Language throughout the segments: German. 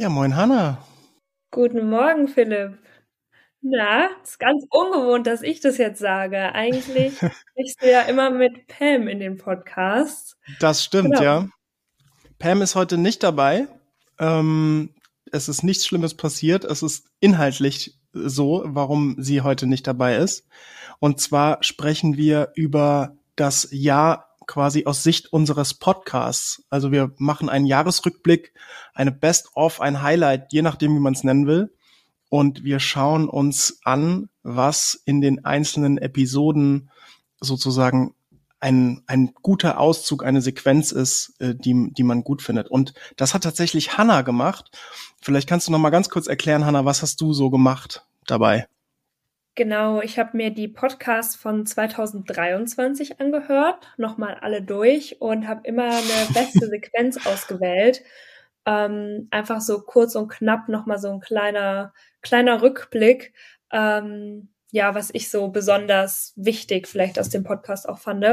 Ja, moin Hanna. Guten Morgen, Philipp. Na, ist ganz ungewohnt, dass ich das jetzt sage. Eigentlich sprichst du ja immer mit Pam in den Podcasts. Das stimmt, genau. ja. Pam ist heute nicht dabei. Ähm, es ist nichts Schlimmes passiert. Es ist inhaltlich so, warum sie heute nicht dabei ist. Und zwar sprechen wir über das Jahr quasi aus Sicht unseres Podcasts. Also wir machen einen Jahresrückblick, eine Best-of, ein Highlight, je nachdem, wie man es nennen will. Und wir schauen uns an, was in den einzelnen Episoden sozusagen ein, ein guter Auszug, eine Sequenz ist, äh, die, die man gut findet. Und das hat tatsächlich Hanna gemacht. Vielleicht kannst du noch mal ganz kurz erklären, Hanna, was hast du so gemacht dabei? Genau, ich habe mir die Podcasts von 2023 angehört, nochmal alle durch und habe immer eine beste Sequenz ausgewählt. Ähm, einfach so kurz und knapp nochmal so ein kleiner, kleiner Rückblick, ähm, ja, was ich so besonders wichtig vielleicht aus dem Podcast auch fand.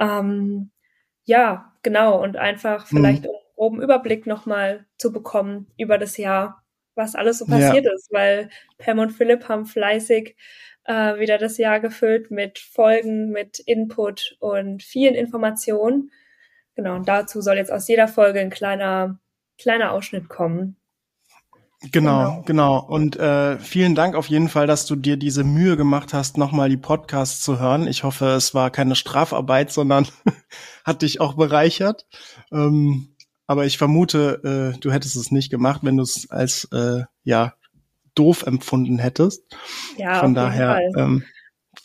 Ähm, ja, genau, und einfach mhm. vielleicht mhm. um einen groben Überblick nochmal zu bekommen über das Jahr was alles so passiert ja. ist, weil Pam und Philipp haben fleißig äh, wieder das Jahr gefüllt mit Folgen, mit Input und vielen Informationen. Genau, und dazu soll jetzt aus jeder Folge ein kleiner, kleiner Ausschnitt kommen. Genau, genau. genau. Und äh, vielen Dank auf jeden Fall, dass du dir diese Mühe gemacht hast, nochmal die Podcasts zu hören. Ich hoffe, es war keine Strafarbeit, sondern hat dich auch bereichert. Ähm, aber ich vermute, äh, du hättest es nicht gemacht, wenn du es als äh, ja doof empfunden hättest. Ja, von daher. Ähm,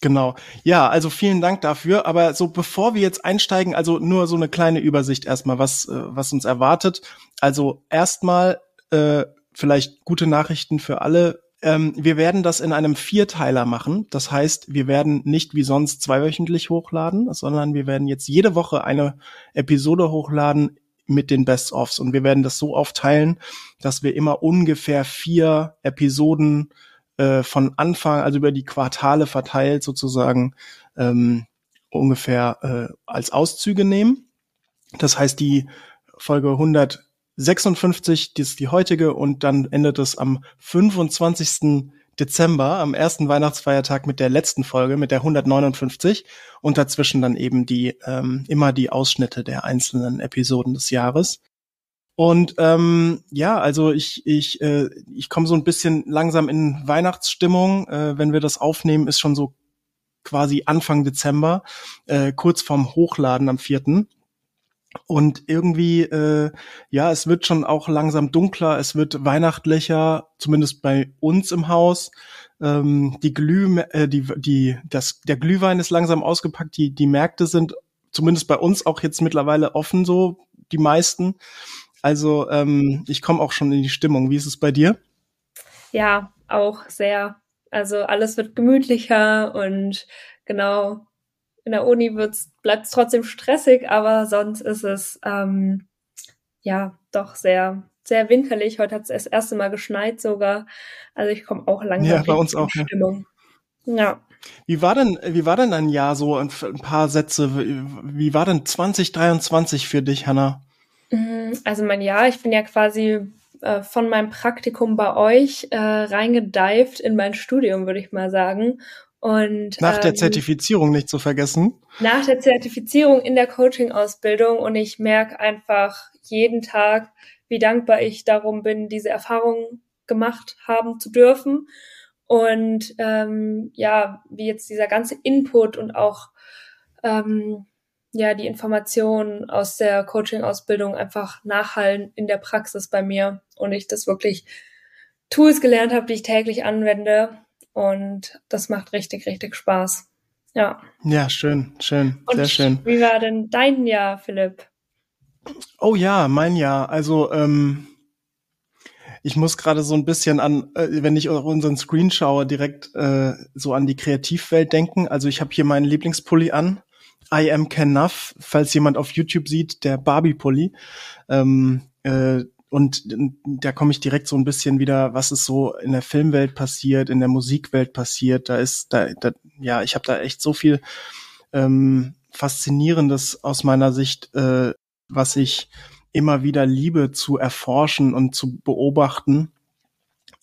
Genau. Ja, also vielen Dank dafür. Aber so bevor wir jetzt einsteigen, also nur so eine kleine Übersicht erstmal, was, äh, was uns erwartet. Also erstmal äh, vielleicht gute Nachrichten für alle. Ähm, wir werden das in einem Vierteiler machen. Das heißt, wir werden nicht wie sonst zweiwöchentlich hochladen, sondern wir werden jetzt jede Woche eine Episode hochladen mit den Best-ofs. Und wir werden das so aufteilen, dass wir immer ungefähr vier Episoden äh, von Anfang, also über die Quartale verteilt sozusagen, ähm, ungefähr äh, als Auszüge nehmen. Das heißt, die Folge 156, die ist die heutige, und dann endet es am 25. Dezember, am ersten Weihnachtsfeiertag mit der letzten Folge, mit der 159 und dazwischen dann eben die ähm, immer die Ausschnitte der einzelnen Episoden des Jahres. Und ähm, ja, also ich ich äh, ich komme so ein bisschen langsam in Weihnachtsstimmung. Äh, wenn wir das aufnehmen, ist schon so quasi Anfang Dezember, äh, kurz vorm Hochladen am vierten. Und irgendwie, äh, ja, es wird schon auch langsam dunkler, es wird weihnachtlicher, zumindest bei uns im Haus. Ähm, die Glüh, äh, die, die, das, der Glühwein ist langsam ausgepackt, die, die Märkte sind zumindest bei uns auch jetzt mittlerweile offen, so die meisten. Also ähm, ich komme auch schon in die Stimmung. Wie ist es bei dir? Ja, auch sehr. Also alles wird gemütlicher und genau, in der Uni bleibt es trotzdem stressig, aber sonst ist es ähm, ja doch sehr, sehr winterlich. Heute hat es das erste Mal geschneit sogar. Also ich komme auch langsam ja, bei uns auch, in Stimmung. Ja. ja. Wie war denn, wie war denn ein Jahr so, ein, ein paar Sätze, wie war denn 2023 für dich, Hanna? Mm, also mein Jahr, ich bin ja quasi äh, von meinem Praktikum bei euch äh, reingedived in mein Studium, würde ich mal sagen. Und, nach der ähm, Zertifizierung nicht zu vergessen. Nach der Zertifizierung in der Coaching-Ausbildung und ich merke einfach jeden Tag, wie dankbar ich darum bin, diese Erfahrung gemacht haben zu dürfen. Und ähm, ja, wie jetzt dieser ganze Input und auch ähm, ja die Informationen aus der Coaching-Ausbildung einfach nachhallen in der Praxis bei mir und ich das wirklich Tools gelernt habe, die ich täglich anwende und das macht richtig, richtig Spaß. Ja. Ja, schön, schön, und sehr schön. Wie war denn dein Jahr, Philipp? Oh ja, mein Jahr. Also, ähm, ich muss gerade so ein bisschen an, äh, wenn ich unseren Screen schaue, direkt äh, so an die Kreativwelt denken. Also ich habe hier meinen Lieblingspulli an. I am Kenuff, falls jemand auf YouTube sieht, der Barbie-Pulli. Ähm, äh, und da komme ich direkt so ein bisschen wieder, was ist so in der Filmwelt passiert, in der Musikwelt passiert. Da ist, da, da ja, ich habe da echt so viel ähm, Faszinierendes aus meiner Sicht, äh, was ich immer wieder liebe zu erforschen und zu beobachten.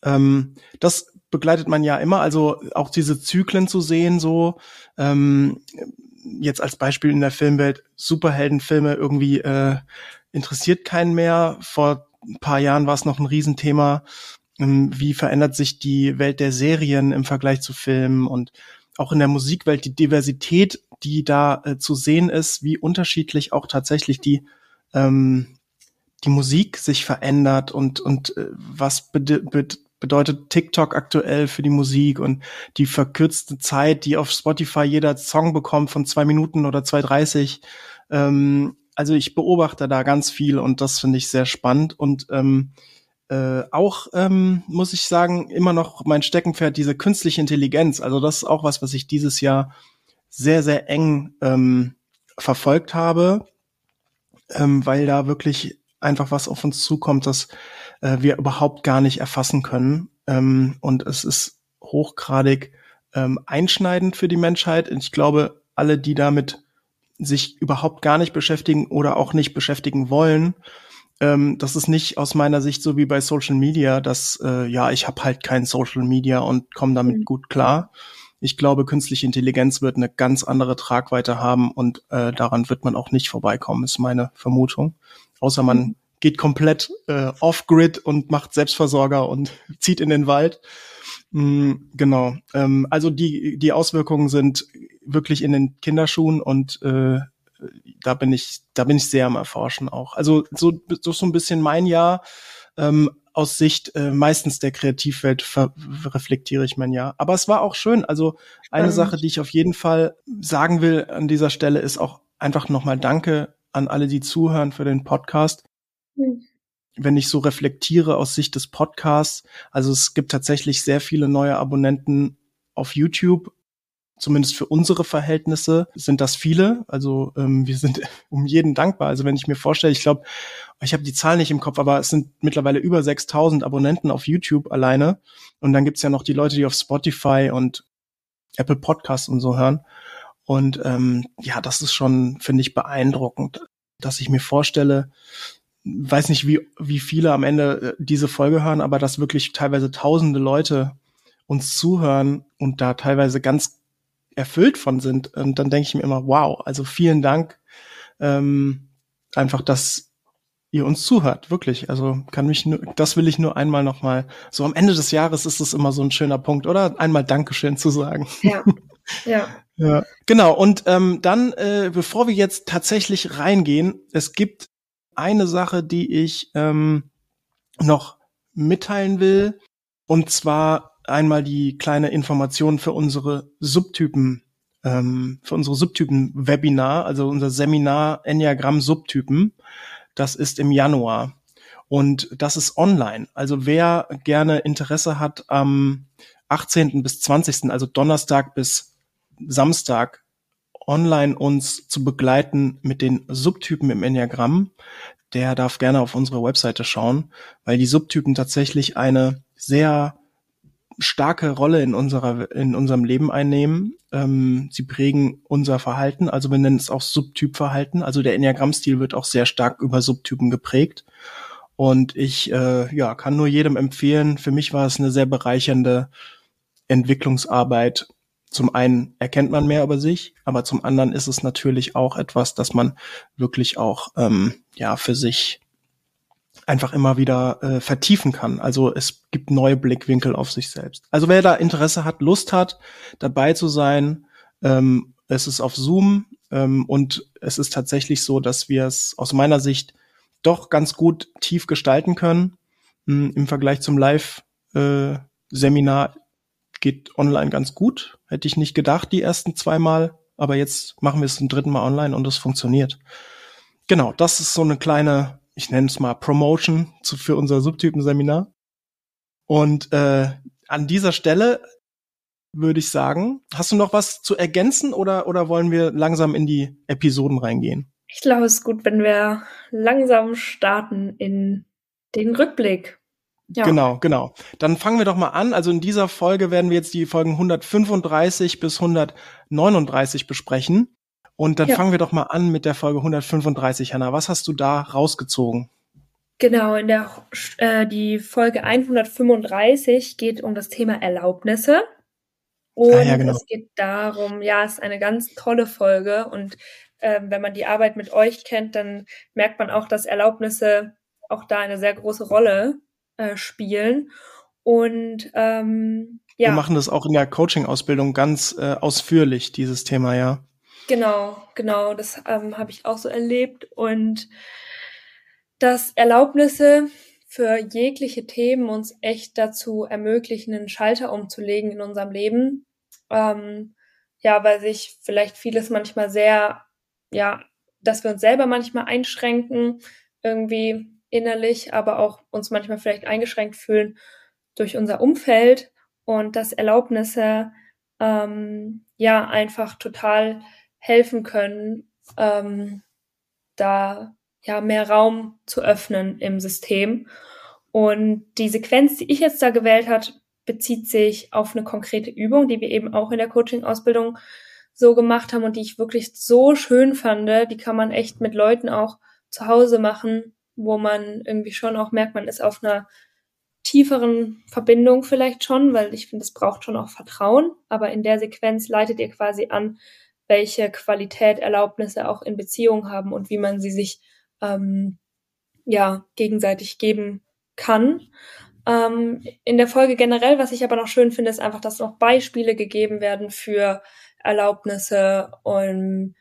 Ähm, das begleitet man ja immer, also auch diese Zyklen zu sehen, so ähm, jetzt als Beispiel in der Filmwelt, Superheldenfilme irgendwie äh, interessiert keinen mehr. Vor ein paar Jahren war es noch ein Riesenthema. Ähm, wie verändert sich die Welt der Serien im Vergleich zu Filmen und auch in der Musikwelt die Diversität, die da äh, zu sehen ist, wie unterschiedlich auch tatsächlich die ähm, die Musik sich verändert und und äh, was bedeutet TikTok aktuell für die Musik und die verkürzte Zeit, die auf Spotify jeder Song bekommt von zwei Minuten oder 2,30. Ähm, also ich beobachte da ganz viel und das finde ich sehr spannend und ähm, äh, auch ähm, muss ich sagen immer noch mein Steckenpferd diese künstliche Intelligenz. Also das ist auch was, was ich dieses Jahr sehr sehr eng ähm, verfolgt habe, ähm, weil da wirklich einfach was auf uns zukommt, das äh, wir überhaupt gar nicht erfassen können. Ähm, und es ist hochgradig ähm, einschneidend für die Menschheit. Und ich glaube, alle, die damit sich überhaupt gar nicht beschäftigen oder auch nicht beschäftigen wollen, ähm, das ist nicht aus meiner Sicht so wie bei Social Media, dass äh, ja, ich habe halt kein Social Media und komme damit mhm. gut klar. Ich glaube, künstliche Intelligenz wird eine ganz andere Tragweite haben und äh, daran wird man auch nicht vorbeikommen, ist meine Vermutung. Außer man mhm geht komplett äh, off-grid und macht Selbstversorger und zieht in den Wald. Mm, genau. Ähm, also die, die Auswirkungen sind wirklich in den Kinderschuhen und äh, da bin ich, da bin ich sehr am Erforschen auch. Also so, so, so ein bisschen mein Jahr. Ähm, aus Sicht äh, meistens der Kreativwelt reflektiere ich mein Jahr. Aber es war auch schön. Also eine Spannend. Sache, die ich auf jeden Fall sagen will an dieser Stelle, ist auch einfach nochmal Danke an alle, die zuhören für den Podcast. Hm. Wenn ich so reflektiere aus Sicht des Podcasts, also es gibt tatsächlich sehr viele neue Abonnenten auf YouTube. Zumindest für unsere Verhältnisse sind das viele. Also ähm, wir sind um jeden dankbar. Also wenn ich mir vorstelle, ich glaube, ich habe die Zahl nicht im Kopf, aber es sind mittlerweile über 6000 Abonnenten auf YouTube alleine. Und dann gibt's ja noch die Leute, die auf Spotify und Apple Podcasts und so hören. Und ähm, ja, das ist schon, finde ich, beeindruckend, dass ich mir vorstelle, weiß nicht, wie, wie viele am Ende äh, diese Folge hören, aber dass wirklich teilweise tausende Leute uns zuhören und da teilweise ganz erfüllt von sind. Und dann denke ich mir immer, wow, also vielen Dank, ähm, einfach, dass ihr uns zuhört, wirklich. Also kann mich nur, das will ich nur einmal nochmal, so am Ende des Jahres ist es immer so ein schöner Punkt, oder? Einmal Dankeschön zu sagen. Ja, ja. ja. Genau, und ähm, dann, äh, bevor wir jetzt tatsächlich reingehen, es gibt eine Sache, die ich ähm, noch mitteilen will. Und zwar einmal die kleine Information für unsere Subtypen, ähm, für unsere Subtypen-Webinar, also unser Seminar Enneagramm Subtypen. Das ist im Januar. Und das ist online. Also wer gerne Interesse hat am 18. bis 20., also Donnerstag bis Samstag, online uns zu begleiten mit den Subtypen im Enneagramm, der darf gerne auf unsere Webseite schauen, weil die Subtypen tatsächlich eine sehr starke Rolle in unserer in unserem Leben einnehmen. Ähm, sie prägen unser Verhalten, also wir nennen es auch Subtypverhalten. Also der Enneagrammstil wird auch sehr stark über Subtypen geprägt. Und ich äh, ja kann nur jedem empfehlen. Für mich war es eine sehr bereichernde Entwicklungsarbeit, zum einen erkennt man mehr über sich, aber zum anderen ist es natürlich auch etwas, dass man wirklich auch ähm, ja für sich einfach immer wieder äh, vertiefen kann. Also es gibt neue Blickwinkel auf sich selbst. Also wer da Interesse hat, Lust hat, dabei zu sein, ähm, es ist auf Zoom ähm, und es ist tatsächlich so, dass wir es aus meiner Sicht doch ganz gut tief gestalten können. Hm, Im Vergleich zum Live-Seminar äh, geht online ganz gut. Hätte ich nicht gedacht, die ersten zweimal. Aber jetzt machen wir es zum dritten Mal online und es funktioniert. Genau, das ist so eine kleine, ich nenne es mal Promotion zu, für unser Subtypen-Seminar. Und äh, an dieser Stelle würde ich sagen, hast du noch was zu ergänzen oder, oder wollen wir langsam in die Episoden reingehen? Ich glaube, es ist gut, wenn wir langsam starten in den Rückblick. Ja. Genau, genau. Dann fangen wir doch mal an. Also in dieser Folge werden wir jetzt die Folgen 135 bis 139 besprechen. Und dann ja. fangen wir doch mal an mit der Folge 135, Hanna. Was hast du da rausgezogen? Genau, in der äh, die Folge 135 geht um das Thema Erlaubnisse. Und ah, ja, genau. es geht darum, ja, es ist eine ganz tolle Folge und äh, wenn man die Arbeit mit euch kennt, dann merkt man auch, dass Erlaubnisse auch da eine sehr große Rolle äh, spielen. Und ähm, ja. Wir machen das auch in der Coaching-Ausbildung ganz äh, ausführlich, dieses Thema, ja. Genau, genau, das ähm, habe ich auch so erlebt. Und dass Erlaubnisse für jegliche Themen uns echt dazu ermöglichen, einen Schalter umzulegen in unserem Leben. Ähm, ja, weil sich vielleicht vieles manchmal sehr, ja, dass wir uns selber manchmal einschränken, irgendwie innerlich, aber auch uns manchmal vielleicht eingeschränkt fühlen durch unser Umfeld und dass Erlaubnisse ähm, ja einfach total helfen können, ähm, da ja mehr Raum zu öffnen im System. Und die Sequenz, die ich jetzt da gewählt hat, bezieht sich auf eine konkrete Übung, die wir eben auch in der Coaching-Ausbildung so gemacht haben und die ich wirklich so schön fand. Die kann man echt mit Leuten auch zu Hause machen, wo man irgendwie schon auch merkt, man ist auf einer tieferen Verbindung vielleicht schon, weil ich finde, es braucht schon auch Vertrauen. Aber in der Sequenz leitet ihr quasi an, welche Qualität Erlaubnisse auch in Beziehungen haben und wie man sie sich ähm, ja gegenseitig geben kann. Ähm, in der Folge generell, was ich aber noch schön finde, ist einfach, dass noch Beispiele gegeben werden für Erlaubnisse und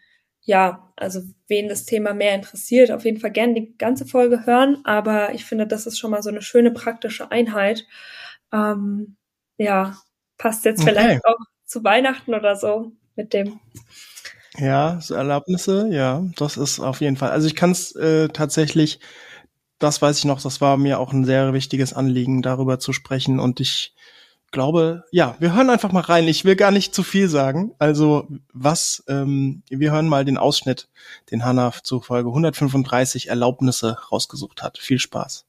ja, also wen das Thema mehr interessiert, auf jeden Fall gerne die ganze Folge hören, aber ich finde, das ist schon mal so eine schöne praktische Einheit. Ähm, ja, passt jetzt okay. vielleicht auch zu Weihnachten oder so mit dem. Ja, so Erlaubnisse, ja, das ist auf jeden Fall. Also ich kann es äh, tatsächlich, das weiß ich noch, das war mir auch ein sehr wichtiges Anliegen, darüber zu sprechen und ich glaube, ja, wir hören einfach mal rein. Ich will gar nicht zu viel sagen. Also was, ähm, wir hören mal den Ausschnitt, den Hanna zu Folge 135 Erlaubnisse rausgesucht hat. Viel Spaß.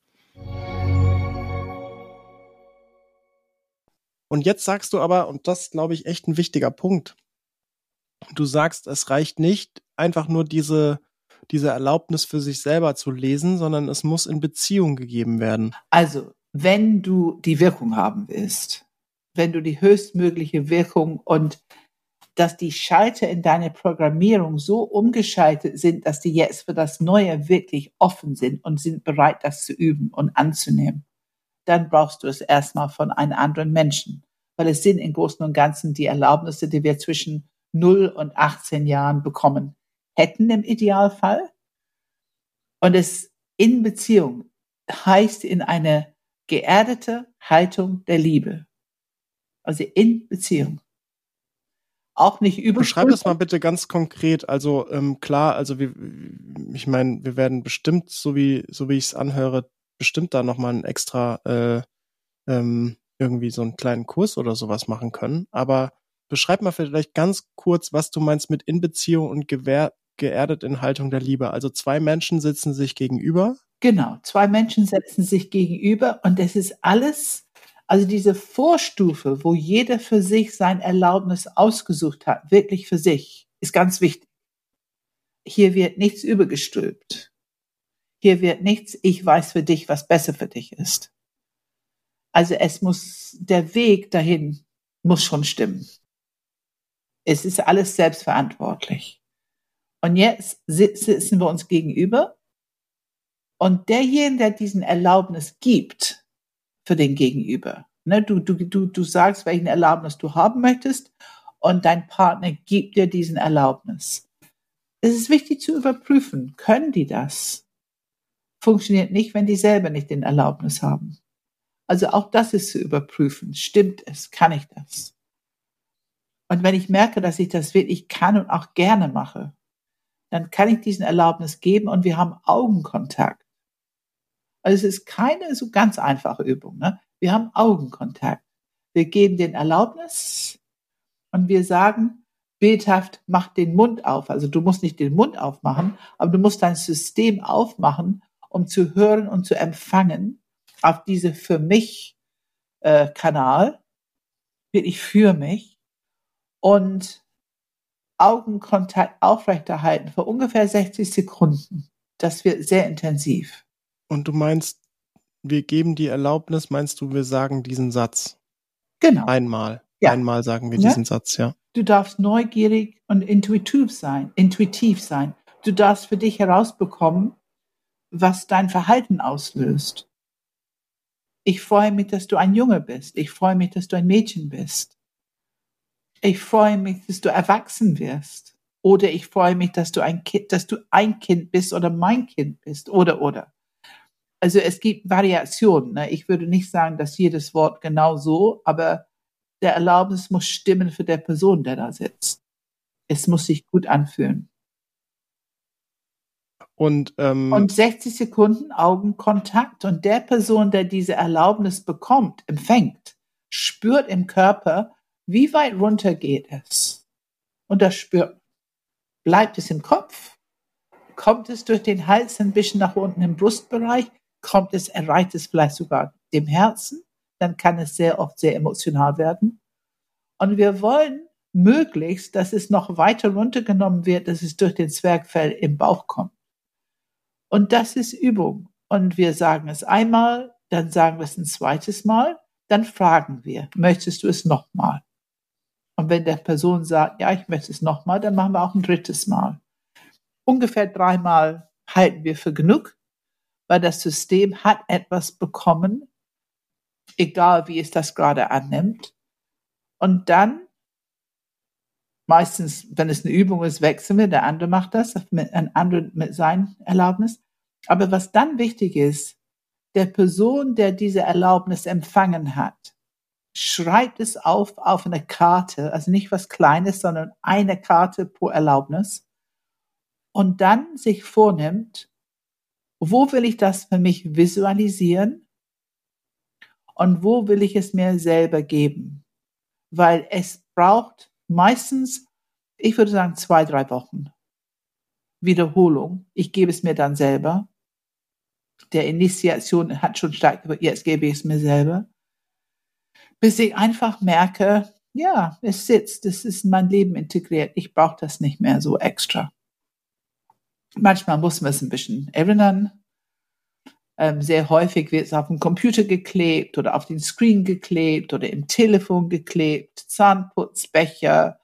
Und jetzt sagst du aber, und das glaube ich echt ein wichtiger Punkt, du sagst, es reicht nicht, einfach nur diese, diese Erlaubnis für sich selber zu lesen, sondern es muss in Beziehung gegeben werden. Also, wenn du die Wirkung haben willst, wenn du die höchstmögliche Wirkung und dass die Schalter in deiner Programmierung so umgeschaltet sind, dass die jetzt für das Neue wirklich offen sind und sind bereit, das zu üben und anzunehmen, dann brauchst du es erstmal von einem anderen Menschen. Weil es sind im Großen und Ganzen die Erlaubnisse, die wir zwischen 0 und 18 Jahren bekommen hätten im Idealfall. Und es in Beziehung heißt in eine geerdete Haltung der Liebe. Also in Beziehung. Auch nicht über. Beschreib das mal bitte ganz konkret. Also ähm, klar, also wir, ich meine, wir werden bestimmt, so wie so wie ich es anhöre, bestimmt da noch mal ein extra äh, ähm, irgendwie so einen kleinen Kurs oder sowas machen können. Aber beschreib mal vielleicht ganz kurz, was du meinst mit in Beziehung und gewehr, geerdet in Haltung der Liebe. Also zwei Menschen sitzen sich gegenüber. Genau, zwei Menschen setzen sich gegenüber und das ist alles also diese Vorstufe, wo jeder für sich sein Erlaubnis ausgesucht hat, wirklich für sich, ist ganz wichtig. Hier wird nichts übergestülpt. Hier wird nichts, ich weiß für dich, was besser für dich ist. Also es muss, der Weg dahin muss schon stimmen. Es ist alles selbstverantwortlich. Und jetzt sitzen wir uns gegenüber und derjenige, der diesen Erlaubnis gibt, für den Gegenüber. Ne, du, du, du, du sagst, welchen Erlaubnis du haben möchtest und dein Partner gibt dir diesen Erlaubnis. Es ist wichtig zu überprüfen, können die das? Funktioniert nicht, wenn die selber nicht den Erlaubnis haben. Also auch das ist zu überprüfen. Stimmt es? Kann ich das? Und wenn ich merke, dass ich das wirklich kann und auch gerne mache, dann kann ich diesen Erlaubnis geben und wir haben Augenkontakt. Also es ist keine so ganz einfache Übung. Ne? Wir haben Augenkontakt. Wir geben den Erlaubnis und wir sagen, bildhaft, mach den Mund auf. Also du musst nicht den Mund aufmachen, aber du musst dein System aufmachen, um zu hören und zu empfangen auf diese für mich äh, Kanal, wirklich für mich. Und Augenkontakt aufrechterhalten für ungefähr 60 Sekunden. Das wird sehr intensiv. Und du meinst, wir geben die Erlaubnis, meinst du, wir sagen diesen Satz? Genau. Einmal. Ja. Einmal sagen wir ja? diesen Satz, ja. Du darfst neugierig und intuitiv sein, intuitiv sein. Du darfst für dich herausbekommen, was dein Verhalten auslöst. Ich freue mich, dass du ein Junge bist. Ich freue mich, dass du ein Mädchen bist. Ich freue mich, dass du erwachsen wirst. Oder ich freue mich, dass du ein Kind, dass du ein Kind bist oder mein Kind bist. Oder, oder. Also es gibt Variationen. Ne? Ich würde nicht sagen, dass jedes Wort genau so, aber der Erlaubnis muss stimmen für der Person, der da sitzt. Es muss sich gut anfühlen. Und, ähm, und 60 Sekunden Augenkontakt und der Person, der diese Erlaubnis bekommt, empfängt, spürt im Körper, wie weit runter geht es. Und das spürt. Bleibt es im Kopf? Kommt es durch den Hals ein bisschen nach unten im Brustbereich? Kommt es, erreicht es vielleicht sogar dem Herzen? Dann kann es sehr oft sehr emotional werden. Und wir wollen möglichst, dass es noch weiter runtergenommen wird, dass es durch den Zwergfell im Bauch kommt. Und das ist Übung. Und wir sagen es einmal, dann sagen wir es ein zweites Mal, dann fragen wir, möchtest du es nochmal? Und wenn der Person sagt, ja, ich möchte es nochmal, dann machen wir auch ein drittes Mal. Ungefähr dreimal halten wir für genug, weil das System hat etwas bekommen, egal wie es das gerade annimmt. Und dann, meistens, wenn es eine Übung ist, wechseln wir, der andere macht das, mit, ein anderer mit seinem Erlaubnis. Aber was dann wichtig ist, der Person, der diese Erlaubnis empfangen hat, schreibt es auf auf eine Karte, also nicht was Kleines, sondern eine Karte pro Erlaubnis und dann sich vornimmt, wo will ich das für mich visualisieren und wo will ich es mir selber geben? Weil es braucht meistens, ich würde sagen, zwei, drei Wochen Wiederholung. Ich gebe es mir dann selber. Der Initiation hat schon stark, jetzt gebe ich es mir selber bis ich einfach merke, ja, es sitzt, es ist in mein Leben integriert. Ich brauche das nicht mehr so extra. Manchmal muss man es ein bisschen erinnern. Ähm, sehr häufig wird es auf dem Computer geklebt oder auf den Screen geklebt oder im Telefon geklebt, Zahnputzbecher,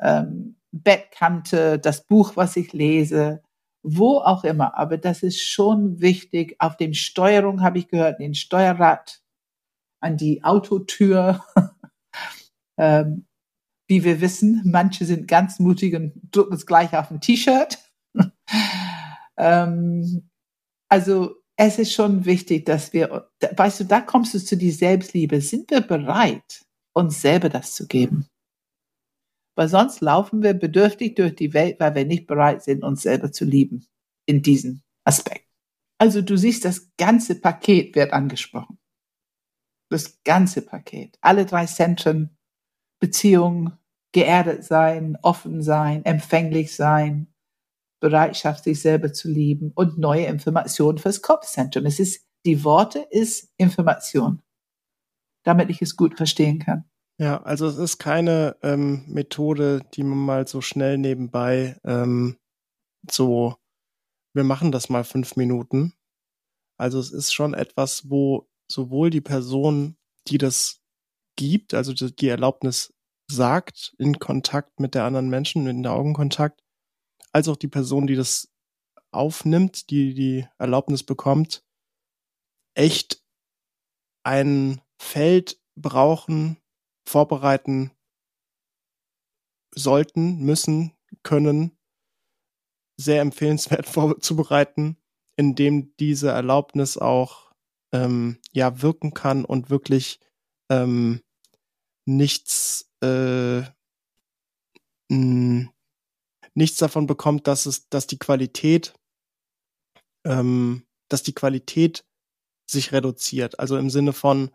ähm, Bettkante, das Buch, was ich lese, wo auch immer. Aber das ist schon wichtig. Auf dem Steuerung habe ich gehört, den Steuerrad an die Autotür. ähm, wie wir wissen, manche sind ganz mutig und drücken es gleich auf ein T-Shirt. Ähm, also es ist schon wichtig, dass wir, weißt du, da kommst du zu die Selbstliebe. Sind wir bereit, uns selber das zu geben? Weil sonst laufen wir bedürftig durch die Welt, weil wir nicht bereit sind, uns selber zu lieben in diesem Aspekt. Also du siehst, das ganze Paket wird angesprochen das ganze Paket. Alle drei Zentren, Beziehung, geerdet sein, offen sein, empfänglich sein, Bereitschaft, sich selber zu lieben und neue Informationen fürs Kopfzentrum. Es ist, die Worte ist Information, damit ich es gut verstehen kann. Ja, also es ist keine ähm, Methode, die man mal so schnell nebenbei ähm, so, wir machen das mal fünf Minuten. Also es ist schon etwas, wo sowohl die Person, die das gibt, also die Erlaubnis sagt, in Kontakt mit der anderen Menschen, in der Augenkontakt, als auch die Person, die das aufnimmt, die die Erlaubnis bekommt, echt ein Feld brauchen, vorbereiten sollten, müssen, können, sehr empfehlenswert vorzubereiten, indem diese Erlaubnis auch ähm, ja wirken kann und wirklich ähm, nichts äh, mh, nichts davon bekommt, dass es, dass die Qualität, ähm, dass die Qualität sich reduziert. Also im Sinne von,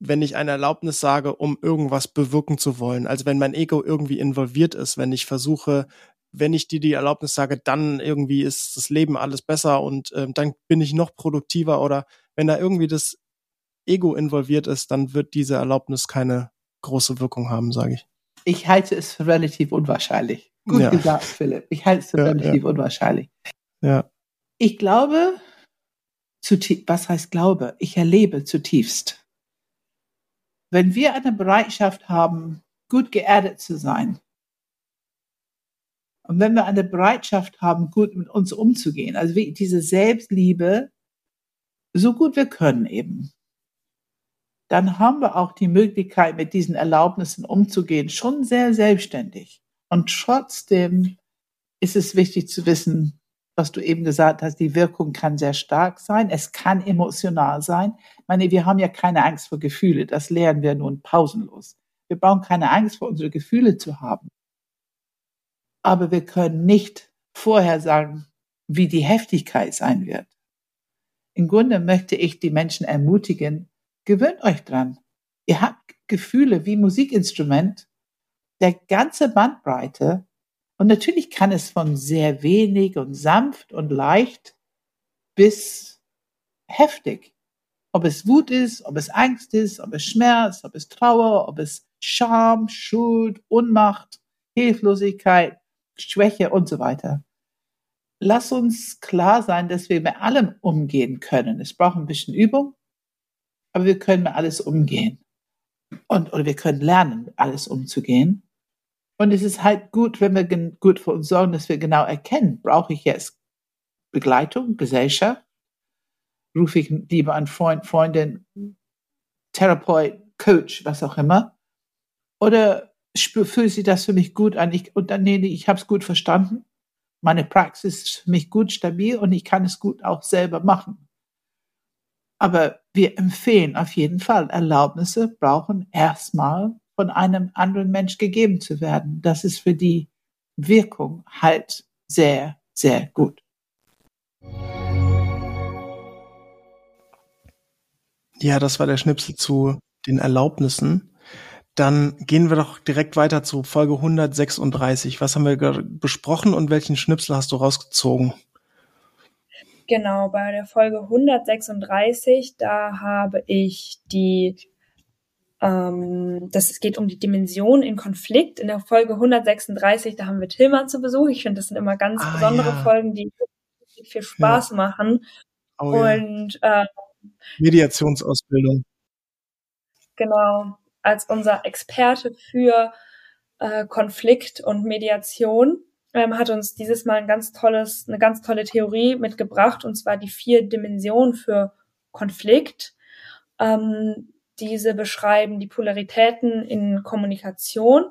wenn ich eine Erlaubnis sage, um irgendwas bewirken zu wollen, also wenn mein Ego irgendwie involviert ist, wenn ich versuche, wenn ich dir die Erlaubnis sage, dann irgendwie ist das Leben alles besser und äh, dann bin ich noch produktiver oder wenn da irgendwie das Ego involviert ist, dann wird diese Erlaubnis keine große Wirkung haben, sage ich. Ich halte es für relativ unwahrscheinlich. Gut ja. gesagt, Philipp. Ich halte es für ja, relativ ja. unwahrscheinlich. Ja. Ich glaube, was heißt Glaube? Ich erlebe zutiefst. Wenn wir eine Bereitschaft haben, gut geerdet zu sein, und wenn wir eine Bereitschaft haben, gut mit uns umzugehen, also diese Selbstliebe, so gut wir können eben, dann haben wir auch die Möglichkeit, mit diesen Erlaubnissen umzugehen, schon sehr selbstständig. Und trotzdem ist es wichtig zu wissen, was du eben gesagt hast, die Wirkung kann sehr stark sein. Es kann emotional sein. Ich meine, wir haben ja keine Angst vor Gefühle. Das lernen wir nun pausenlos. Wir brauchen keine Angst vor unsere Gefühle zu haben. Aber wir können nicht vorher sagen, wie die Heftigkeit sein wird. Im Grunde möchte ich die Menschen ermutigen, gewöhnt euch dran. Ihr habt Gefühle wie Musikinstrument, der ganze Bandbreite und natürlich kann es von sehr wenig und sanft und leicht bis heftig. Ob es Wut ist, ob es Angst ist, ob es Schmerz, ob es Trauer, ob es Scham, Schuld, Unmacht, Hilflosigkeit, Schwäche und so weiter. Lass uns klar sein, dass wir mit allem umgehen können. Es braucht ein bisschen Übung, aber wir können mit alles umgehen. Und, oder wir können lernen, alles umzugehen. Und es ist halt gut, wenn wir gut für uns sorgen, dass wir genau erkennen, brauche ich jetzt Begleitung, Gesellschaft? Rufe ich lieber einen Freund, Freundin, Therapeut, Coach, was auch immer? Oder fühlt sich das für mich gut an? Ich, und dann, nee, ich habe es gut verstanden. Meine Praxis ist für mich gut stabil und ich kann es gut auch selber machen. Aber wir empfehlen auf jeden Fall, Erlaubnisse brauchen erstmal von einem anderen Mensch gegeben zu werden. Das ist für die Wirkung halt sehr, sehr gut. Ja, das war der Schnipsel zu den Erlaubnissen. Dann gehen wir doch direkt weiter zu Folge 136. Was haben wir besprochen und welchen Schnipsel hast du rausgezogen? Genau, bei der Folge 136, da habe ich die ähm, das geht um die Dimension in Konflikt. In der Folge 136, da haben wir Tillmann zu Besuch. Ich finde, das sind immer ganz ah, besondere ja. Folgen, die viel Spaß ja. machen. Oh, und ja. äh, Mediationsausbildung. Genau, als unser Experte für äh, Konflikt und Mediation ähm, hat uns dieses Mal ein ganz tolles, eine ganz tolle Theorie mitgebracht, und zwar die vier Dimensionen für Konflikt. Ähm, diese beschreiben die Polaritäten in Kommunikation,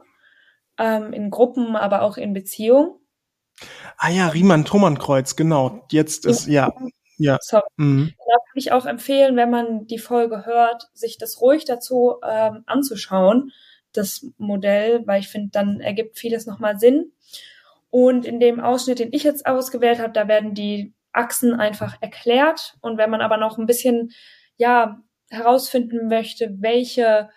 ähm, in Gruppen, aber auch in Beziehungen. Ah ja, Riemann-Thomann-Kreuz, genau. Jetzt ist, ja, ja. Sorry. Mhm. Da kann ich auch empfehlen, wenn man die Folge hört, sich das ruhig dazu ähm, anzuschauen, das Modell, weil ich finde, dann ergibt vieles nochmal Sinn. Und in dem Ausschnitt, den ich jetzt ausgewählt habe, da werden die Achsen einfach erklärt. Und wenn man aber noch ein bisschen, ja, herausfinden möchte, welche,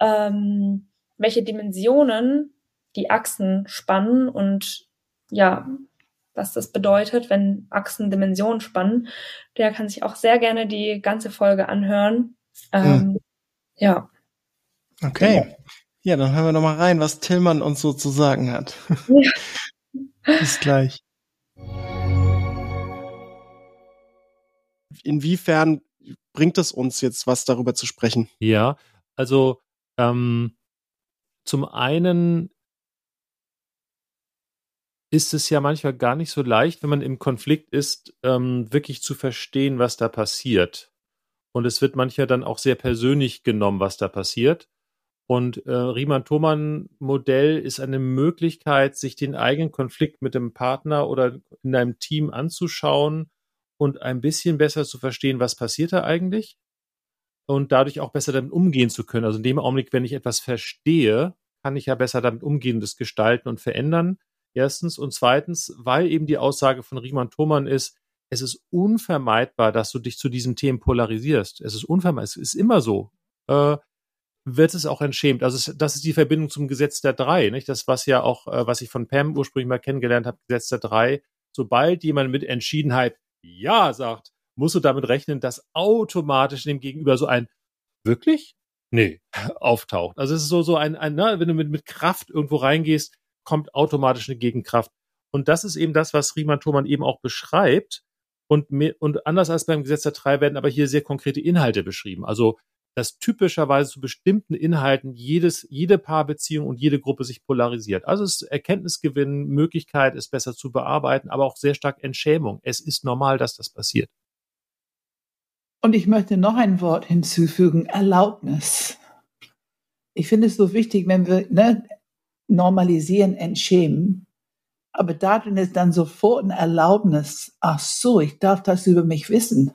ähm, welche Dimensionen die Achsen spannen und ja, was das bedeutet, wenn Achsen Dimensionen spannen, der kann sich auch sehr gerne die ganze Folge anhören. Ähm, hm. Ja. Okay. Ja, dann hören wir noch mal rein, was Tillmann uns so zu sagen hat. Ja. Bis gleich. Inwiefern bringt es uns jetzt was darüber zu sprechen? Ja, also ähm, zum einen ist es ja manchmal gar nicht so leicht, wenn man im Konflikt ist, ähm, wirklich zu verstehen, was da passiert. Und es wird manchmal dann auch sehr persönlich genommen, was da passiert. Und äh, Riemann-Thomann-Modell ist eine Möglichkeit, sich den eigenen Konflikt mit dem Partner oder in einem Team anzuschauen und ein bisschen besser zu verstehen, was passiert da eigentlich und dadurch auch besser damit umgehen zu können. Also in dem Augenblick, wenn ich etwas verstehe, kann ich ja besser damit umgehen, das gestalten und verändern. Erstens. Und zweitens, weil eben die Aussage von Riemann Thomann ist, es ist unvermeidbar, dass du dich zu diesen Themen polarisierst. Es ist unvermeidbar, es ist immer so. Äh, wird es auch entschämt. Also es, das ist die Verbindung zum Gesetz der drei, nicht? Das, was ja auch, äh, was ich von Pam ursprünglich mal kennengelernt habe, Gesetz der drei. Sobald jemand mit Entschiedenheit Ja sagt, musst du damit rechnen, dass automatisch dem Gegenüber so ein wirklich? nee, auftaucht. Also es ist so, so ein, ein ne, wenn du mit, mit Kraft irgendwo reingehst, kommt automatisch eine Gegenkraft. Und das ist eben das, was Riemann Thomann eben auch beschreibt. Und, und anders als beim Gesetz der drei werden aber hier sehr konkrete Inhalte beschrieben. Also dass typischerweise zu bestimmten Inhalten jedes, jede Paarbeziehung und jede Gruppe sich polarisiert. Also es ist Erkenntnisgewinn, Möglichkeit, es besser zu bearbeiten, aber auch sehr stark Entschämung. Es ist normal, dass das passiert. Und ich möchte noch ein Wort hinzufügen, Erlaubnis. Ich finde es so wichtig, wenn wir ne, normalisieren, entschämen, aber darin ist dann sofort ein Erlaubnis, ach so, ich darf das über mich wissen.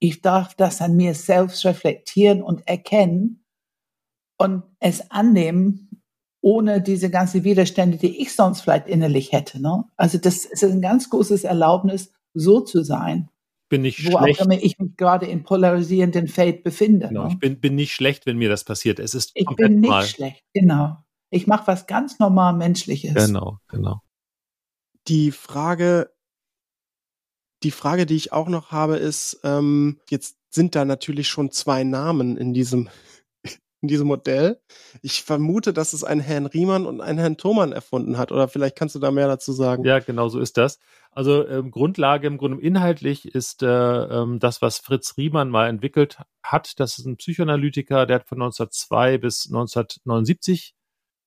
Ich darf das an mir selbst reflektieren und erkennen und es annehmen, ohne diese ganze Widerstände, die ich sonst vielleicht innerlich hätte. Ne? Also das ist ein ganz großes Erlaubnis, so zu sein. Bin nicht wo schlecht. auch immer ich mich gerade in polarisierenden Feld befinde. Genau, ne? ich bin, bin nicht schlecht, wenn mir das passiert. Es ist Ich komplett bin nicht normal. schlecht, genau. Ich mache was ganz normal Menschliches. Genau, genau. Die Frage, die Frage, die ich auch noch habe, ist, ähm, jetzt sind da natürlich schon zwei Namen in diesem, in diesem Modell. Ich vermute, dass es einen Herrn Riemann und einen Herrn Thomann erfunden hat. Oder vielleicht kannst du da mehr dazu sagen. Ja, genau so ist das. Also ähm, Grundlage im Grunde inhaltlich ist äh, ähm, das, was Fritz Riemann mal entwickelt hat. Das ist ein Psychoanalytiker, der hat von 1902 bis 1979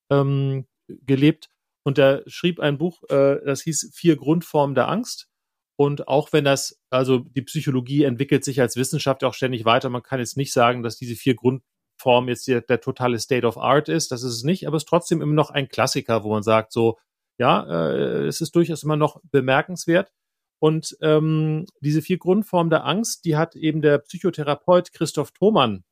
ähm, gelebt und der schrieb ein Buch, äh, das hieß Vier Grundformen der Angst. Und auch wenn das, also die Psychologie entwickelt sich als Wissenschaft auch ständig weiter, man kann jetzt nicht sagen, dass diese vier Grundformen jetzt der, der totale State of Art ist, das ist es nicht, aber es ist trotzdem immer noch ein Klassiker, wo man sagt, so, ja, äh, es ist durchaus immer noch bemerkenswert. Und ähm, diese vier Grundformen der Angst, die hat eben der Psychotherapeut Christoph Thomann,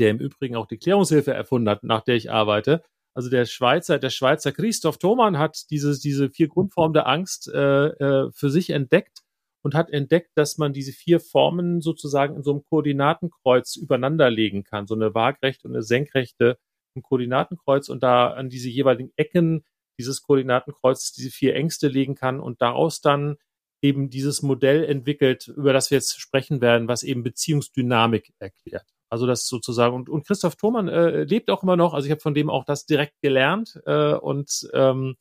der im Übrigen auch die Klärungshilfe erfunden hat, nach der ich arbeite. Also der Schweizer, der Schweizer Christoph Thomann hat diese, diese vier Grundformen der Angst äh, äh, für sich entdeckt und hat entdeckt, dass man diese vier Formen sozusagen in so einem Koordinatenkreuz übereinander legen kann. So eine waagrechte und eine senkrechte ein Koordinatenkreuz und da an diese jeweiligen Ecken dieses Koordinatenkreuzes diese vier Ängste legen kann und daraus dann eben dieses Modell entwickelt, über das wir jetzt sprechen werden, was eben Beziehungsdynamik erklärt. Also das sozusagen, und, und Christoph Thomann äh, lebt auch immer noch, also ich habe von dem auch das direkt gelernt äh, und ähm,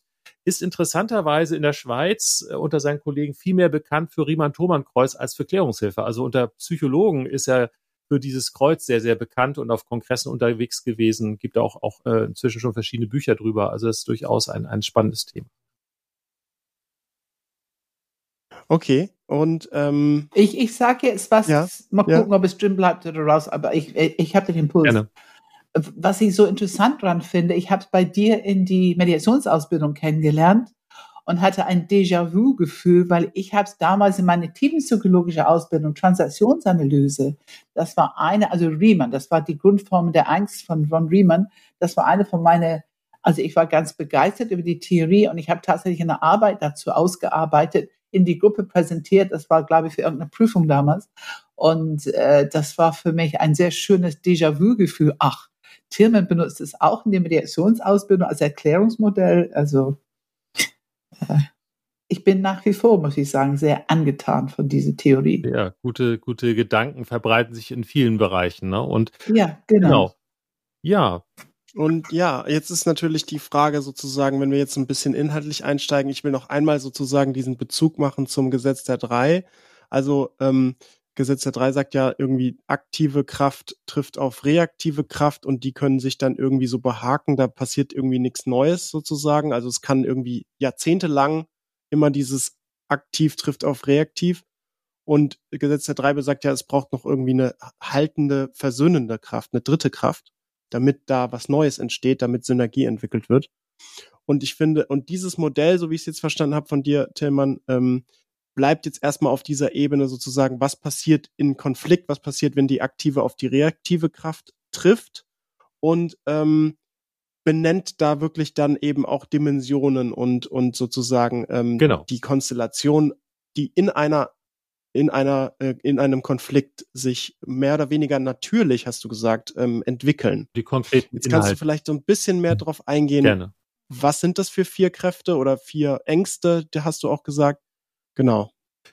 ist interessanterweise in der Schweiz äh, unter seinen Kollegen viel mehr bekannt für Riemann-Thomann-Kreuz als für Klärungshilfe. Also unter Psychologen ist er für dieses Kreuz sehr, sehr bekannt und auf Kongressen unterwegs gewesen. Gibt auch, auch äh, inzwischen schon verschiedene Bücher drüber. Also das ist durchaus ein, ein spannendes Thema. Okay. Und ähm, Ich, ich sage jetzt was, Ja, mal ja. gucken, ob es drin bleibt oder raus, aber ich, ich habe den Impuls. Gerne. Was ich so interessant dran finde, ich habe es bei dir in die Mediationsausbildung kennengelernt und hatte ein Déjà-vu-Gefühl, weil ich habe es damals in meine tiefenpsychologische Ausbildung, Transaktionsanalyse, das war eine, also Riemann, das war die Grundform der Angst von Ron Riemann, das war eine von meinen, also ich war ganz begeistert über die Theorie und ich habe tatsächlich eine Arbeit dazu ausgearbeitet, in die Gruppe präsentiert, das war, glaube ich, für irgendeine Prüfung damals und äh, das war für mich ein sehr schönes Déjà-vu-Gefühl, ach, Tillman benutzt es auch in der Mediationsausbildung als Erklärungsmodell. Also äh, ich bin nach wie vor, muss ich sagen, sehr angetan von dieser Theorie. Ja, gute, gute Gedanken verbreiten sich in vielen Bereichen. Ne? Und Ja, genau. genau. Ja, Und ja, jetzt ist natürlich die Frage sozusagen, wenn wir jetzt ein bisschen inhaltlich einsteigen, ich will noch einmal sozusagen diesen Bezug machen zum Gesetz der drei. Also ähm, Gesetz der drei sagt ja irgendwie, aktive Kraft trifft auf reaktive Kraft und die können sich dann irgendwie so behaken, da passiert irgendwie nichts Neues sozusagen. Also es kann irgendwie jahrzehntelang immer dieses aktiv trifft auf reaktiv. Und Gesetz der drei besagt ja, es braucht noch irgendwie eine haltende, versöhnende Kraft, eine dritte Kraft damit da was Neues entsteht, damit Synergie entwickelt wird. Und ich finde, und dieses Modell, so wie ich es jetzt verstanden habe von dir, Tillmann, ähm, bleibt jetzt erstmal auf dieser Ebene sozusagen, was passiert in Konflikt, was passiert, wenn die aktive auf die reaktive Kraft trifft und ähm, benennt da wirklich dann eben auch Dimensionen und, und sozusagen ähm, Genau. die Konstellation, die in einer in einer äh, in einem Konflikt sich mehr oder weniger natürlich, hast du gesagt, ähm, entwickeln. die konkreten Jetzt kannst du Inhalte. vielleicht so ein bisschen mehr drauf eingehen. Gerne. Was sind das für vier Kräfte oder vier Ängste? Die hast du auch gesagt. Genau.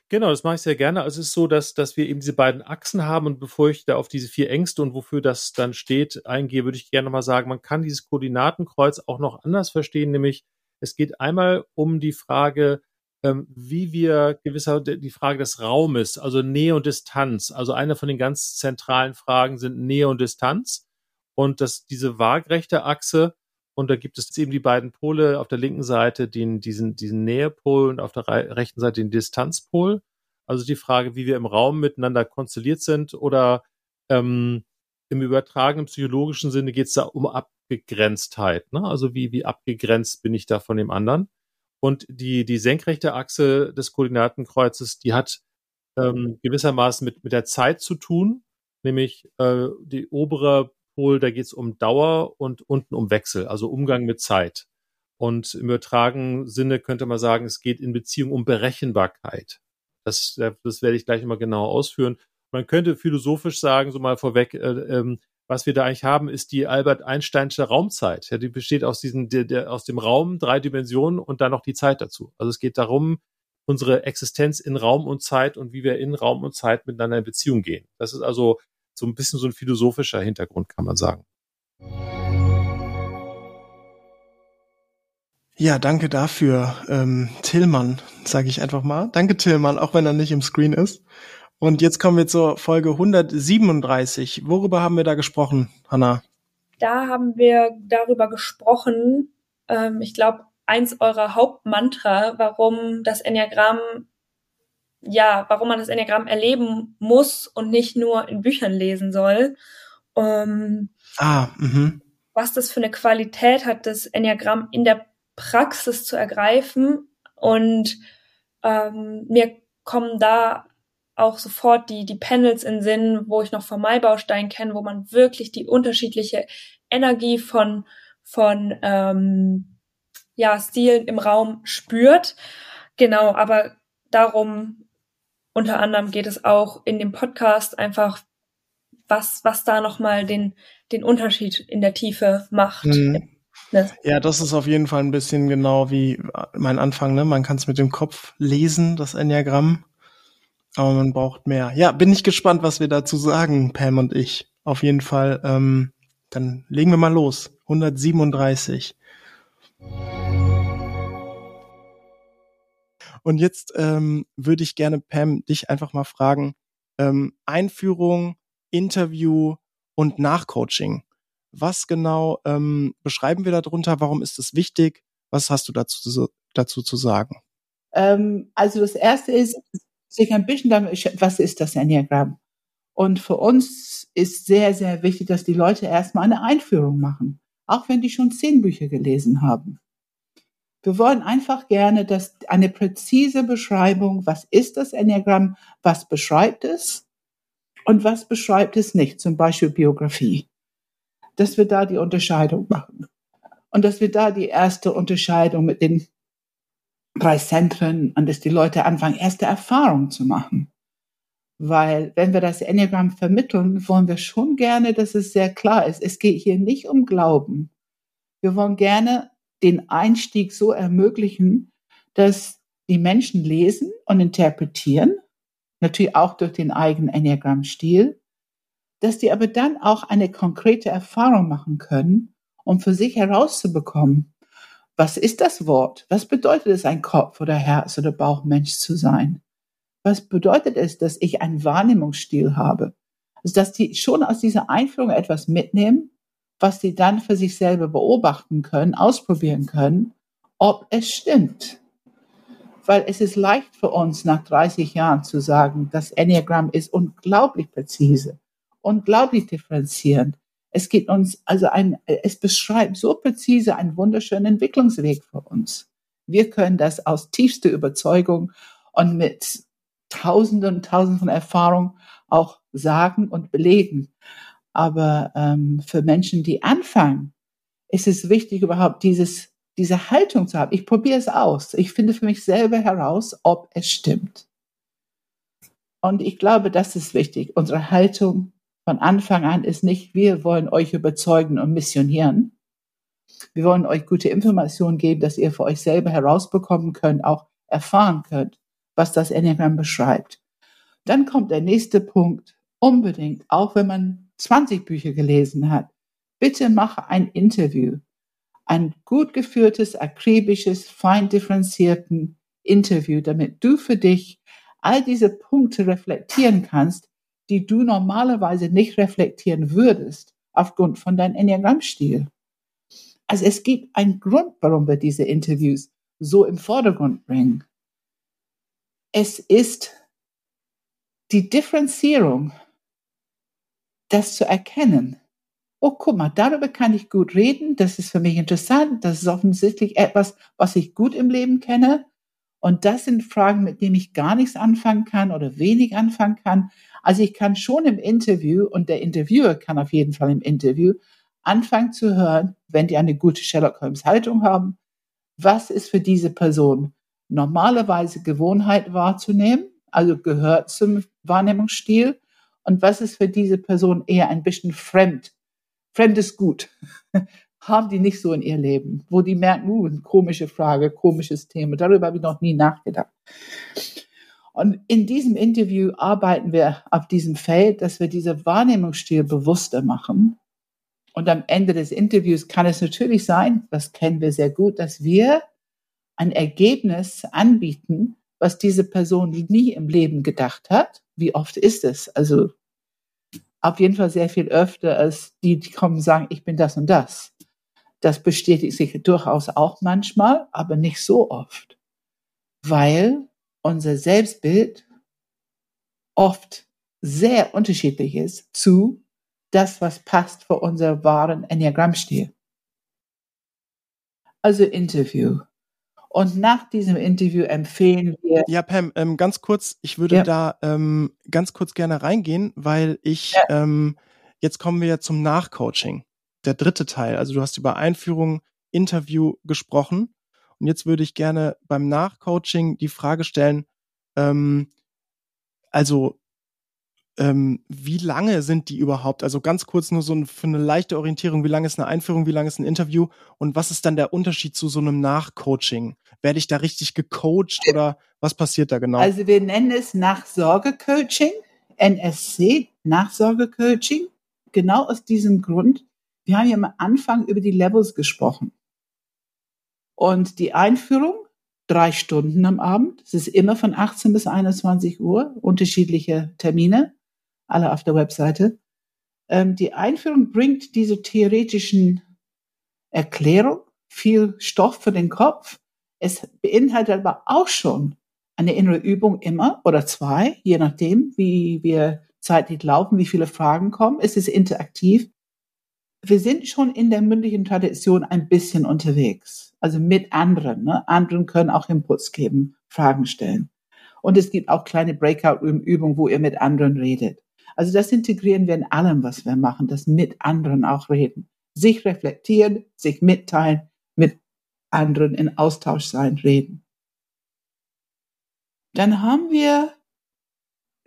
Genau, das mache ich sehr gerne. Also es ist so, dass, dass wir eben diese beiden Achsen haben und bevor ich da auf diese vier Ängste und wofür das dann steht eingehe, würde ich gerne nochmal sagen, man kann dieses Koordinatenkreuz auch noch anders verstehen, nämlich es geht einmal um die Frage, wie wir gewisser, die Frage des Raumes, also Nähe und Distanz. Also eine von den ganz zentralen Fragen sind Nähe und Distanz und dass diese waagrechte Achse und da gibt es eben die beiden Pole auf der linken Seite, den, diesen, diesen Nähepol und auf der rechten Seite den Distanzpol. Also die Frage, wie wir im Raum miteinander konstelliert sind oder ähm, im übertragenen psychologischen Sinne geht es da um Abgegrenztheit. Ne? Also wie, wie abgegrenzt bin ich da von dem anderen? Und die, die senkrechte Achse des Koordinatenkreuzes, die hat ähm, gewissermaßen mit, mit der Zeit zu tun, nämlich äh, die obere Pol, da geht es um Dauer und unten um Wechsel, also Umgang mit Zeit. Und im übertragenen Sinne könnte man sagen, es geht in Beziehung um Berechenbarkeit. Das, das werde ich gleich mal genau ausführen. Man könnte philosophisch sagen, so mal vorweg, äh, ähm, was wir da eigentlich haben, ist die Albert Einsteinsche Raumzeit. Ja, die besteht aus diesen, der, der, aus dem Raum, drei Dimensionen und dann noch die Zeit dazu. Also es geht darum, unsere Existenz in Raum und Zeit und wie wir in Raum und Zeit miteinander in Beziehung gehen. Das ist also so ein bisschen so ein philosophischer Hintergrund, kann man sagen. Ja, danke dafür, ähm, Tillmann, sage ich einfach mal. Danke, Tillmann, auch wenn er nicht im Screen ist. Und jetzt kommen wir zur Folge 137. Worüber haben wir da gesprochen, Hanna? Da haben wir darüber gesprochen, ähm, ich glaube, eins eurer Hauptmantra, warum das Enneagramm ja, warum man das Enneagramm erleben muss und nicht nur in Büchern lesen soll. Ähm, ah, mhm. Was das für eine Qualität hat, das Enneagramm in der Praxis zu ergreifen. Und ähm, mir kommen da auch sofort die, die Panels in Sinn, wo ich noch vom Maibaustein kenne, wo man wirklich die unterschiedliche Energie von, von ähm, ja, Stilen im Raum spürt. Genau, aber darum unter anderem geht es auch in dem Podcast einfach, was, was da nochmal den, den Unterschied in der Tiefe macht. Mhm. Ne? Ja, das ist auf jeden Fall ein bisschen genau wie mein Anfang, ne? Man kann es mit dem Kopf lesen, das Enneagramm. Aber man braucht mehr. Ja, bin ich gespannt, was wir dazu sagen, Pam und ich. Auf jeden Fall, ähm, dann legen wir mal los. 137. Und jetzt ähm, würde ich gerne, Pam, dich einfach mal fragen, ähm, Einführung, Interview und Nachcoaching. Was genau ähm, beschreiben wir darunter? Warum ist es wichtig? Was hast du dazu, dazu zu sagen? Ähm, also das erste ist, sich ein bisschen damit, was ist das Enneagramm? Und für uns ist sehr, sehr wichtig, dass die Leute erstmal eine Einführung machen. Auch wenn die schon zehn Bücher gelesen haben. Wir wollen einfach gerne, dass eine präzise Beschreibung, was ist das Enneagramm, was beschreibt es und was beschreibt es nicht, zum Beispiel Biografie. Dass wir da die Unterscheidung machen. Und dass wir da die erste Unterscheidung mit den drei Zentren und dass die Leute anfangen, erste Erfahrungen zu machen. Weil wenn wir das Enneagramm vermitteln, wollen wir schon gerne, dass es sehr klar ist. Es geht hier nicht um Glauben. Wir wollen gerne den Einstieg so ermöglichen, dass die Menschen lesen und interpretieren, natürlich auch durch den eigenen Enneagramm-Stil, dass die aber dann auch eine konkrete Erfahrung machen können, um für sich herauszubekommen, was ist das Wort? Was bedeutet es, ein Kopf oder Herz oder Bauchmensch zu sein? Was bedeutet es, dass ich einen Wahrnehmungsstil habe? Also, dass die schon aus dieser Einführung etwas mitnehmen, was sie dann für sich selber beobachten können, ausprobieren können, ob es stimmt. Weil es ist leicht für uns nach 30 Jahren zu sagen, das Enneagramm ist unglaublich präzise, unglaublich differenzierend. Es geht uns, also ein, es beschreibt so präzise einen wunderschönen Entwicklungsweg für uns. Wir können das aus tiefster Überzeugung und mit Tausenden und Tausenden von Erfahrungen auch sagen und belegen. Aber ähm, für Menschen, die anfangen, ist es wichtig, überhaupt dieses, diese Haltung zu haben. Ich probiere es aus. Ich finde für mich selber heraus, ob es stimmt. Und ich glaube, das ist wichtig. Unsere Haltung von Anfang an ist nicht, wir wollen euch überzeugen und missionieren. Wir wollen euch gute Informationen geben, dass ihr für euch selber herausbekommen könnt, auch erfahren könnt, was das Enneagramm beschreibt. Dann kommt der nächste Punkt. Unbedingt, auch wenn man 20 Bücher gelesen hat, bitte mache ein Interview. Ein gut geführtes, akribisches, fein differenzierten Interview, damit du für dich all diese Punkte reflektieren kannst, die du normalerweise nicht reflektieren würdest aufgrund von deinem Enneagrammstil. Also es gibt einen Grund, warum wir diese Interviews so im Vordergrund bringen. Es ist die Differenzierung, das zu erkennen. Oh, guck mal, darüber kann ich gut reden. Das ist für mich interessant. Das ist offensichtlich etwas, was ich gut im Leben kenne. Und das sind Fragen, mit denen ich gar nichts anfangen kann oder wenig anfangen kann. Also ich kann schon im Interview und der Interviewer kann auf jeden Fall im Interview anfangen zu hören, wenn die eine gute Sherlock Holmes Haltung haben, was ist für diese Person normalerweise Gewohnheit wahrzunehmen, also gehört zum Wahrnehmungsstil und was ist für diese Person eher ein bisschen fremd, fremdes Gut, haben die nicht so in ihr Leben, wo die merken, uh, komische Frage, komisches Thema, darüber habe ich noch nie nachgedacht. Und in diesem Interview arbeiten wir auf diesem Feld, dass wir diese Wahrnehmungsstil bewusster machen. Und am Ende des Interviews kann es natürlich sein, das kennen wir sehr gut, dass wir ein Ergebnis anbieten, was diese Person nie im Leben gedacht hat. Wie oft ist es? Also auf jeden Fall sehr viel öfter als die, die kommen und sagen, ich bin das und das. Das bestätigt sich durchaus auch manchmal, aber nicht so oft, weil unser Selbstbild oft sehr unterschiedlich ist zu das, was passt für unser wahren Enneagrammstil. Also Interview. Und nach diesem Interview empfehlen wir. Ja, Pam, ähm, ganz kurz, ich würde ja. da ähm, ganz kurz gerne reingehen, weil ich, ja. ähm, jetzt kommen wir ja zum Nachcoaching. Der dritte Teil. Also du hast über Einführung, Interview gesprochen. Und jetzt würde ich gerne beim Nachcoaching die Frage stellen, ähm, also ähm, wie lange sind die überhaupt? Also ganz kurz nur so ein, für eine leichte Orientierung, wie lange ist eine Einführung, wie lange ist ein Interview und was ist dann der Unterschied zu so einem Nachcoaching? Werde ich da richtig gecoacht oder was passiert da genau? Also wir nennen es Nachsorgecoaching, NSC, Nachsorgecoaching, genau aus diesem Grund. Wir haben ja am Anfang über die Levels gesprochen. Und die Einführung, drei Stunden am Abend. Es ist immer von 18 bis 21 Uhr, unterschiedliche Termine alle auf der Webseite. Ähm, die Einführung bringt diese theoretischen Erklärung, viel Stoff für den Kopf. Es beinhaltet aber auch schon eine innere Übung immer oder zwei, je nachdem, wie wir zeitlich laufen, wie viele Fragen kommen. Es ist interaktiv. Wir sind schon in der mündlichen Tradition ein bisschen unterwegs. Also mit anderen. Ne? Anderen können auch Inputs geben, Fragen stellen. Und es gibt auch kleine Breakout-Übungen, wo ihr mit anderen redet. Also das integrieren wir in allem, was wir machen, das mit anderen auch reden. Sich reflektieren, sich mitteilen, mit anderen in Austausch sein, reden. Dann haben wir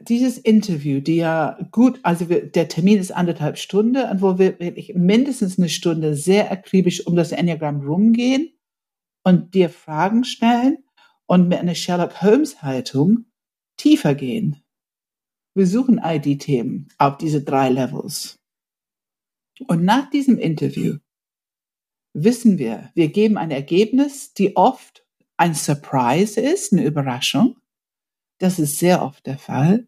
dieses Interview, die ja gut, also wir, der Termin ist anderthalb Stunden, und wo wir wirklich mindestens eine Stunde sehr akribisch um das Enneagramm rumgehen und dir Fragen stellen und mit einer Sherlock Holmes Haltung tiefer gehen. Wir suchen ID-Themen auf diese drei Levels. Und nach diesem Interview wissen wir, wir geben ein Ergebnis, die oft ein Surprise ist, eine Überraschung. Das ist sehr oft der Fall.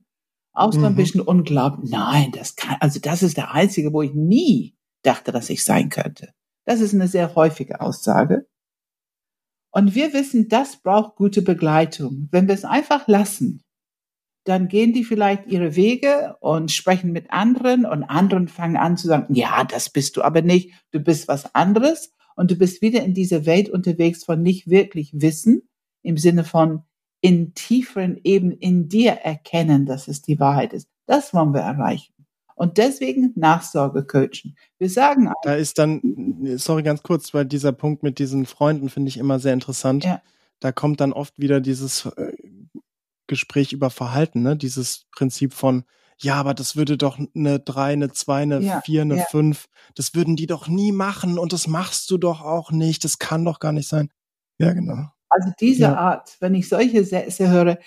Auch so ein mhm. bisschen unglaublich. Nein, das kann, also das ist der einzige, wo ich nie dachte, dass ich sein könnte. Das ist eine sehr häufige Aussage. Und wir wissen, das braucht gute Begleitung. Wenn wir es einfach lassen, dann gehen die vielleicht ihre Wege und sprechen mit anderen und anderen fangen an zu sagen, ja, das bist du aber nicht, du bist was anderes und du bist wieder in dieser Welt unterwegs von nicht wirklich Wissen im Sinne von in tieferen Ebenen in dir erkennen, dass es die Wahrheit ist. Das wollen wir erreichen. Und deswegen Nachsorge coachen. Wir sagen. Da ist dann, sorry ganz kurz, weil dieser Punkt mit diesen Freunden finde ich immer sehr interessant. Ja. Da kommt dann oft wieder dieses äh, Gespräch über Verhalten, ne? Dieses Prinzip von, ja, aber das würde doch eine drei, eine zwei, eine ja, vier, eine ja. fünf, das würden die doch nie machen und das machst du doch auch nicht, das kann doch gar nicht sein. Ja, genau. Also diese ja. Art, wenn ich solche Sätze höre,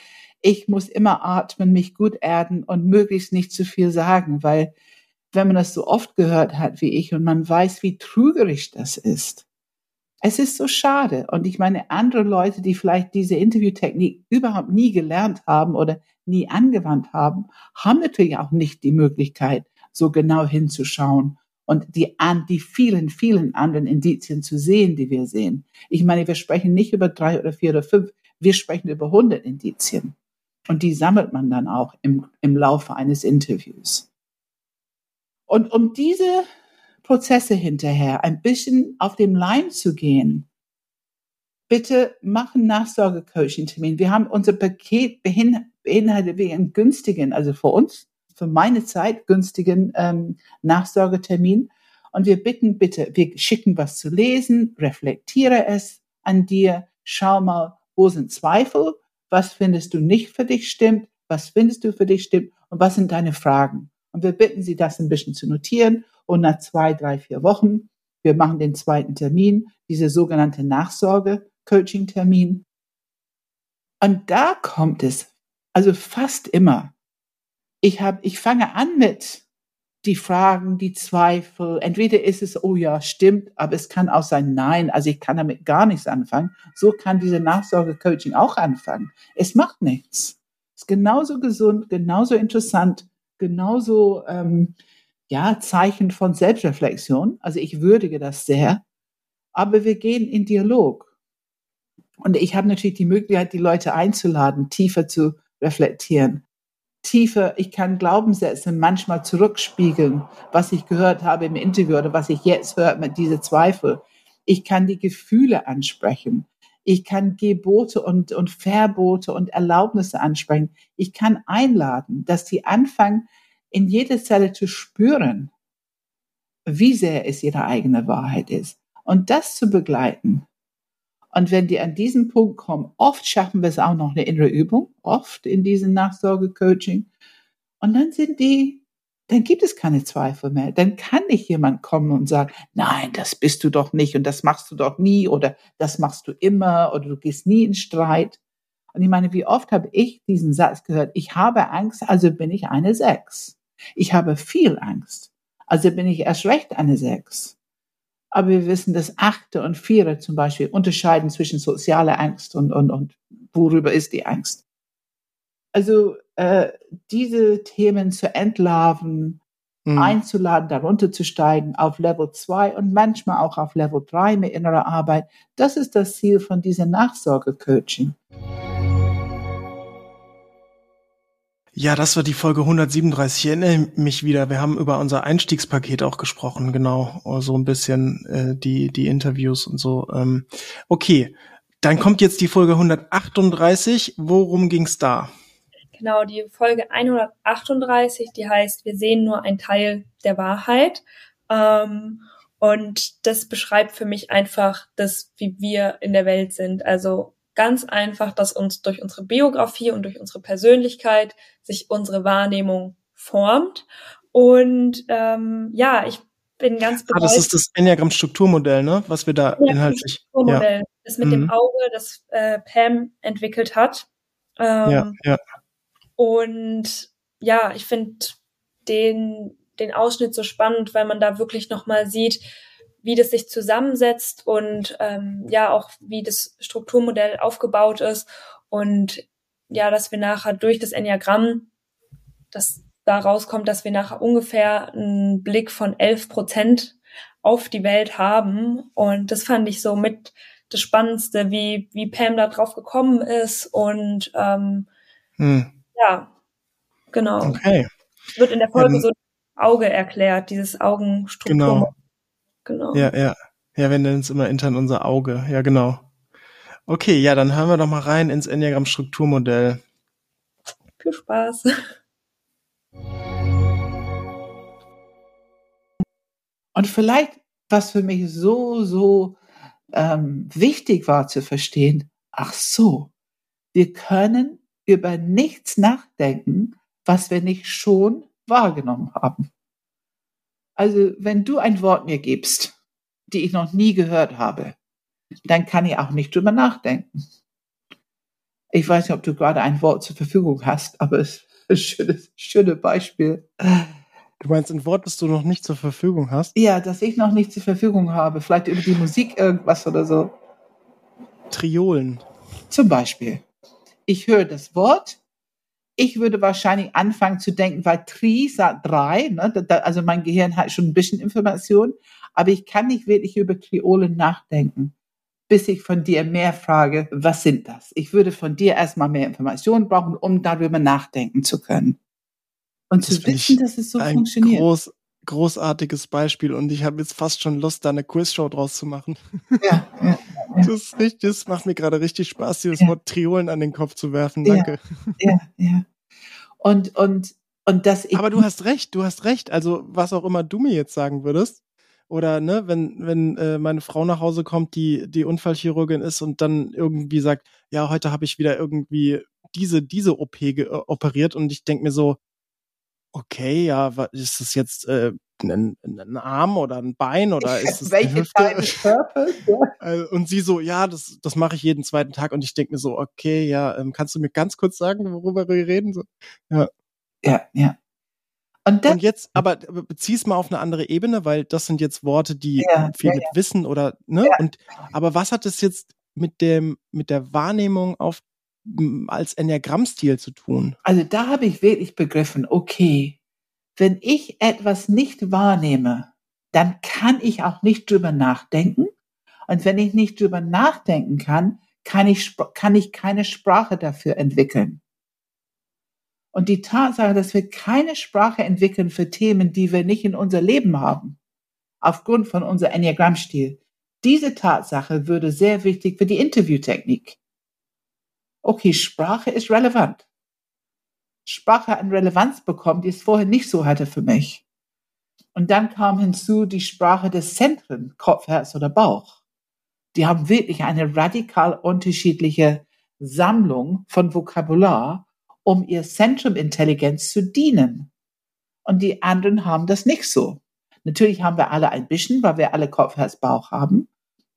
ich muss immer atmen, mich gut erden und möglichst nicht zu viel sagen, weil wenn man das so oft gehört hat wie ich und man weiß, wie trügerisch das ist. Es ist so schade. Und ich meine, andere Leute, die vielleicht diese Interviewtechnik überhaupt nie gelernt haben oder nie angewandt haben, haben natürlich auch nicht die Möglichkeit, so genau hinzuschauen und die, an, die vielen, vielen anderen Indizien zu sehen, die wir sehen. Ich meine, wir sprechen nicht über drei oder vier oder fünf, wir sprechen über hundert Indizien. Und die sammelt man dann auch im, im Laufe eines Interviews. Und um diese Prozesse hinterher ein bisschen auf dem Leim zu gehen, bitte machen Nachsorge-Coaching-Termin. Wir haben unser Paket beinhaltet einen günstigen, also für uns, für meine Zeit günstigen ähm, Nachsorgetermin. Und wir bitten bitte, wir schicken was zu lesen, reflektiere es an dir, schau mal, wo sind Zweifel, was findest du nicht für dich stimmt, was findest du für dich stimmt und was sind deine Fragen. Und wir bitten Sie, das ein bisschen zu notieren und nach zwei, drei, vier Wochen, wir machen den zweiten Termin, diese sogenannte Nachsorge-Coaching-Termin. Und da kommt es, also fast immer. Ich habe, ich fange an mit die Fragen, die Zweifel. Entweder ist es, oh ja, stimmt, aber es kann auch sein, nein, also ich kann damit gar nichts anfangen. So kann diese Nachsorge-Coaching auch anfangen. Es macht nichts. Es ist genauso gesund, genauso interessant, genauso ähm, ja Zeichen von Selbstreflexion. Also ich würdige das sehr. Aber wir gehen in Dialog. Und ich habe natürlich die Möglichkeit, die Leute einzuladen, tiefer zu reflektieren. Tiefer, ich kann Glaubenssätze manchmal zurückspiegeln, was ich gehört habe im Interview oder was ich jetzt höre mit diese Zweifel. Ich kann die Gefühle ansprechen. Ich kann Gebote und, und Verbote und Erlaubnisse ansprechen. Ich kann einladen, dass die anfangen, in jeder Zelle zu spüren, wie sehr es ihre eigene Wahrheit ist. Und das zu begleiten. Und wenn die an diesen Punkt kommen, oft schaffen wir es auch noch eine innere Übung, oft in diesem Nachsorge-Coaching. Und dann sind die dann gibt es keine Zweifel mehr. Dann kann nicht jemand kommen und sagen, nein, das bist du doch nicht und das machst du doch nie oder das machst du immer oder du gehst nie in Streit. Und ich meine, wie oft habe ich diesen Satz gehört, ich habe Angst, also bin ich eine Sechs. Ich habe viel Angst, also bin ich erst recht eine Sechs. Aber wir wissen, dass Achte und Viere zum Beispiel unterscheiden zwischen sozialer Angst und, und, und worüber ist die Angst. Also äh, diese Themen zu entlarven, mhm. einzuladen, darunter zu steigen auf Level 2 und manchmal auch auf Level 3 mit innerer Arbeit. Das ist das Ziel von diesem Nachsorge-Coaching. Ja, das war die Folge 137. Ich erinnere mich wieder. Wir haben über unser Einstiegspaket auch gesprochen, genau. So ein bisschen äh, die, die Interviews und so. Ähm, okay, dann kommt jetzt die Folge 138. Worum ging's da? Genau, die Folge 138, die heißt, wir sehen nur ein Teil der Wahrheit. Ähm, und das beschreibt für mich einfach das, wie wir in der Welt sind. Also ganz einfach, dass uns durch unsere Biografie und durch unsere Persönlichkeit sich unsere Wahrnehmung formt. Und ähm, ja, ich bin ganz begeistert. Ah, das ist das Enneagramm-Strukturmodell, ne? Was wir da inhaltlich. Strukturmodell, ja. das mit mhm. dem Auge, das äh, Pam entwickelt hat. Ähm, ja, ja. Und ja, ich finde den, den Ausschnitt so spannend, weil man da wirklich nochmal sieht, wie das sich zusammensetzt und ähm, ja auch wie das Strukturmodell aufgebaut ist und ja, dass wir nachher durch das Enneagramm, dass da rauskommt, dass wir nachher ungefähr einen Blick von elf Prozent auf die Welt haben und das fand ich so mit das Spannendste, wie wie Pam da drauf gekommen ist und ähm, hm. Ja, genau. Okay. Wird in der Folge ähm, so Auge erklärt, dieses Augenstruktur. Genau. Genau. Ja, ja. Ja, wir nennen es immer intern unser Auge. Ja, genau. Okay, ja, dann hören wir doch mal rein ins Enneagramm-Strukturmodell. Viel Spaß. Und vielleicht, was für mich so, so ähm, wichtig war zu verstehen, ach so, wir können über nichts nachdenken, was wir nicht schon wahrgenommen haben. Also wenn du ein Wort mir gibst, die ich noch nie gehört habe, dann kann ich auch nicht drüber nachdenken. Ich weiß nicht, ob du gerade ein Wort zur Verfügung hast, aber es ist ein schönes, schönes Beispiel. Du meinst ein Wort, das du noch nicht zur Verfügung hast? Ja, das ich noch nicht zur Verfügung habe. Vielleicht über die Musik irgendwas oder so. Triolen. Zum Beispiel. Ich höre das Wort. Ich würde wahrscheinlich anfangen zu denken, weil Tri sagt drei, ne? also mein Gehirn hat schon ein bisschen Information, aber ich kann nicht wirklich über Triolen nachdenken, bis ich von dir mehr frage, was sind das? Ich würde von dir erstmal mehr Informationen brauchen, um darüber nachdenken zu können. Und Das zu wissen, dass es so Ein funktioniert. groß, großartiges Beispiel und ich habe jetzt fast schon Lust, da eine Quizshow draus zu machen. Ja, ja, Das, ist richtig, das macht mir gerade richtig Spaß, dieses Ja. Wort Triolen an den Kopf zu werfen. Ja. Danke. ja, ja. Und, und, und dass ich. Aber du hast recht, du hast recht. Also was auch immer du mir jetzt sagen würdest. Oder ne, wenn, wenn äh, meine Frau nach Hause kommt, die, die Unfallchirurgin ist und dann irgendwie sagt, ja, heute habe ich wieder irgendwie diese, diese OP äh, operiert und ich denk mir so, okay, ja, ist das jetzt äh, ein, ein Arm oder ein Bein oder ist es eine welche? Teile des Körpers? Ja. Und sie so, ja, das, das mache ich jeden zweiten Tag und ich denk mir so, okay, ja, ähm, kannst du mir ganz kurz sagen, worüber wir reden? So. ja, ja. Und das, Und jetzt, aber bezieh's mal auf eine andere Ebene, weil das sind jetzt Worte, die Ja, viel ja, mit Wissen oder, ne? Ja. Und, aber was hat es jetzt mit dem, mit der Wahrnehmung auf, als Enneagrammstil zu tun? also da habe ich wirklich begriffen, okay, wenn ich etwas nicht wahrnehme, dann kann ich auch nicht drüber nachdenken. Und wenn ich nicht drüber nachdenken kann, kann ich, kann ich keine Sprache dafür entwickeln. Und die Tatsache, dass wir keine Sprache entwickeln für Themen, die wir nicht in unser Leben haben, aufgrund von unser Enneagrammstil, diese Tatsache würde sehr wichtig für die Interviewtechnik. Okay, Sprache ist relevant. Sprache an Relevanz bekommt, die es vorher nicht so hatte für mich. Und dann kam hinzu die Sprache des Zentren, Kopf, Herz oder Bauch. Die haben wirklich eine radikal unterschiedliche Sammlung von Vokabular, um ihr Zentrum Intelligenz zu dienen. Und die anderen haben das nicht so. Natürlich haben wir alle ein bisschen, weil wir alle Kopf, Herz, Bauch haben.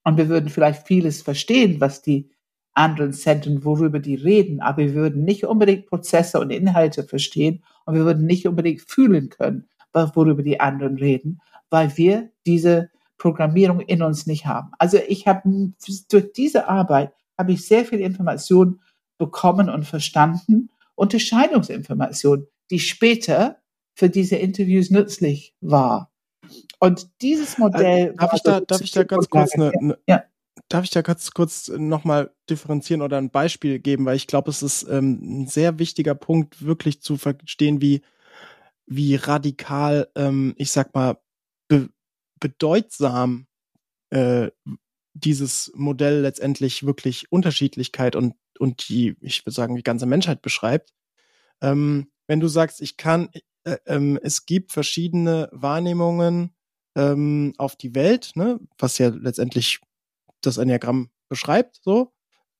Und wir würden vielleicht vieles verstehen, was die anderen Zentren, worüber die reden, aber wir würden nicht unbedingt Prozesse und Inhalte verstehen und wir würden nicht unbedingt fühlen können, worüber die anderen reden, weil wir diese Programmierung in uns nicht haben. Also ich habe durch diese Arbeit habe ich sehr viel Information bekommen und verstanden, Unterscheidungsinformation, die später für diese Interviews nützlich war. Und dieses Modell. Äh, darf ich da, darf ich da ganz kurz eine, eine Ja. Darf ich da ganz kurz nochmal differenzieren oder ein Beispiel geben, weil ich glaube, es ist ähm, ein sehr wichtiger Punkt, wirklich zu verstehen, wie, wie radikal, ähm, ich sag mal, be bedeutsam äh, dieses Modell letztendlich wirklich Unterschiedlichkeit und, und die, ich würde sagen, die ganze Menschheit beschreibt. Ähm, wenn du sagst, ich kann, äh, ähm, es gibt verschiedene Wahrnehmungen ähm, auf die Welt, ne, was ja letztendlich das Enneagramm beschreibt, so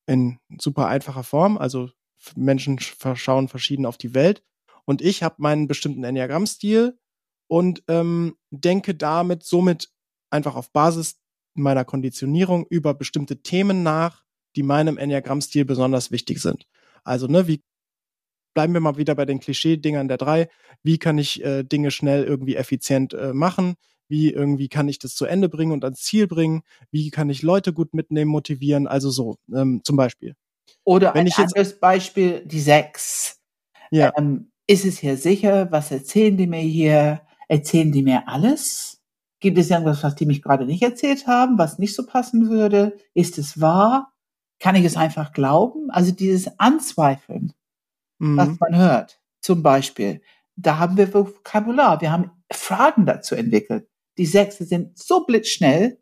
in super einfacher Form. Also Menschen sch- schauen verschieden auf die Welt. Und ich habe meinen bestimmten Enneagrammstil und ähm, denke damit somit einfach auf Basis meiner Konditionierung über bestimmte Themen nach, die meinem Enneagrammstil besonders wichtig sind. Also, ne, wie bleiben wir mal wieder bei den Klischee-Dingern der drei. Wie kann ich äh, Dinge schnell irgendwie effizient äh, machen? Wie irgendwie kann ich das zu Ende bringen und ans Ziel bringen? Wie kann ich Leute gut mitnehmen, motivieren? Also so, ähm, zum Beispiel. Oder Wenn ein ich jetzt- anderes Beispiel, die sechs. Ja. Ähm, ist es hier sicher? Was erzählen die mir hier? Erzählen die mir alles? Gibt es irgendwas, was die mich gerade nicht erzählt haben, was nicht so passen würde? Ist es wahr? Kann ich es einfach glauben? Also dieses Anzweifeln, was Mhm. man hört, zum Beispiel, da haben wir Vokabular, wir haben Fragen dazu entwickelt. Die Sechse sind so blitzschnell,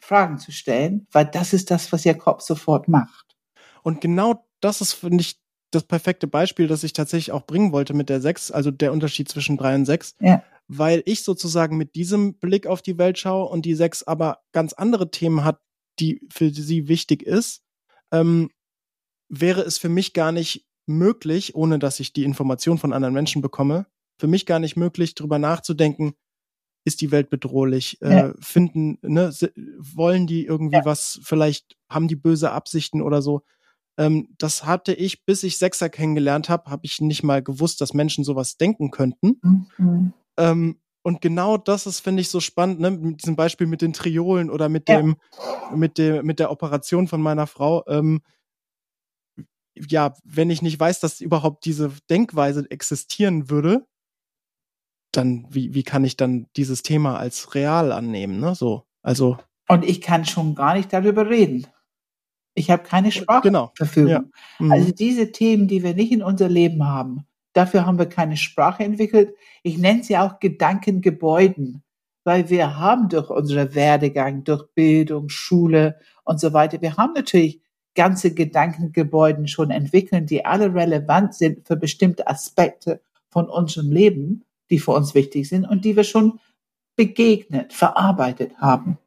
Fragen zu stellen, weil das ist das, was ihr Kopf sofort macht. Und genau das ist, finde ich, das perfekte Beispiel, das ich tatsächlich auch bringen wollte mit der 6, also der Unterschied zwischen 3 und 6. Ja. Weil ich sozusagen mit diesem Blick auf die Welt schaue und die 6 aber ganz andere Themen hat, die für sie wichtig ist, ähm, wäre es für mich gar nicht möglich, ohne dass ich die Information von anderen Menschen bekomme, für mich gar nicht möglich, drüber nachzudenken, ist die Welt bedrohlich, Ja. äh, finden, ne, wollen die irgendwie Ja. was, vielleicht haben die böse Absichten oder so Ähm, das hatte ich, bis ich Sechser kennengelernt habe, habe ich nicht mal gewusst, dass Menschen sowas denken könnten. Mhm. Ähm, und genau das ist, finde ich, so spannend, ne? Mit diesem Beispiel mit den Triolen oder mit ja. dem, mit dem, mit der Operation von meiner Frau. Ähm, ja, wenn ich nicht weiß, dass überhaupt diese Denkweise existieren würde, dann, wie, wie kann ich dann dieses Thema als real annehmen, ne? So, also. Und ich kann schon gar nicht darüber reden. Ich habe keine Sprachverfügung. Genau. Ja. Mhm. Also diese Themen, die wir nicht in unser Leben haben, dafür haben wir keine Sprache entwickelt. Ich nenne sie auch Gedankengebäuden, weil wir haben durch unseren Werdegang, durch Bildung, Schule und so weiter, wir haben natürlich ganze Gedankengebäuden schon entwickeln, die alle relevant sind für bestimmte Aspekte von unserem Leben, die für uns wichtig sind und die wir schon begegnet, verarbeitet haben.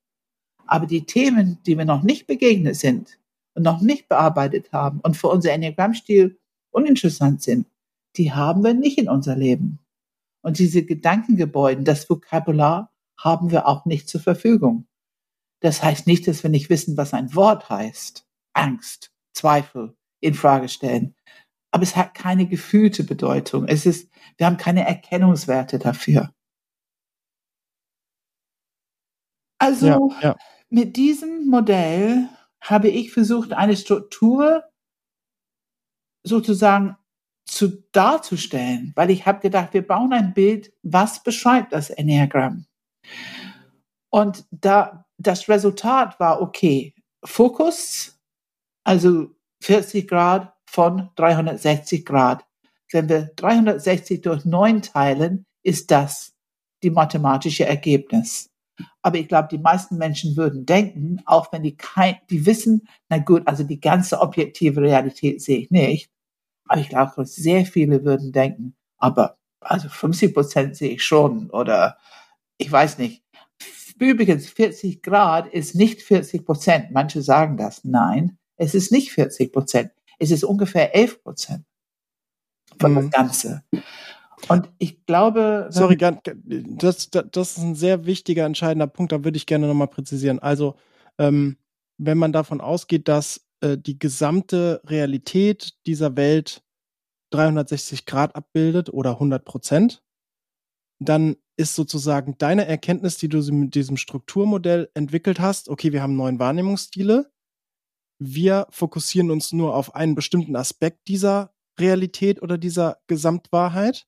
Aber die Themen, die wir noch nicht begegnet sind und noch nicht bearbeitet haben und für unser Enneagrammstil uninteressant sind, die haben wir nicht in unser Leben. Und diese Gedankengebäude, das Vokabular haben wir auch nicht zur Verfügung. Das heißt nicht, dass wir nicht wissen, was ein Wort heißt. Angst, Zweifel in Frage stellen. Aber es hat keine gefühlte Bedeutung. Es ist, wir haben keine Erkennungswerte dafür. Also ja, ja. mit diesem Modell habe ich versucht, eine Struktur sozusagen zu darzustellen, weil ich habe gedacht, wir bauen ein Bild, was beschreibt das Enneagramm? Und da das Resultat war okay, Fokus, also 40 Grad von 360 Grad. Wenn wir 360 durch 9 teilen, ist das die mathematische Ergebnis. Aber ich glaube, die meisten Menschen würden denken, auch wenn die kein, die wissen, na gut, also die ganze objektive Realität sehe ich nicht. Aber ich glaube, sehr viele würden denken, aber also 50 Prozent sehe ich schon oder ich weiß nicht. Übrigens, 40 Grad ist nicht 40 Prozent. Manche sagen das. Nein, es ist nicht 40 Prozent. Es ist ungefähr 11 Prozent von mhm. das Ganze. Und ich glaube. Sorry, das, das, ist ein sehr wichtiger, entscheidender Punkt. Da würde ich gerne nochmal präzisieren. Also, ähm, wenn man davon ausgeht, dass äh, die gesamte Realität dieser Welt 360 Grad abbildet oder 100 Prozent, dann ist sozusagen deine Erkenntnis, die du mit diesem Strukturmodell entwickelt hast, okay, wir haben neun Wahrnehmungsstile, wir fokussieren uns nur auf einen bestimmten Aspekt dieser Realität oder dieser Gesamtwahrheit.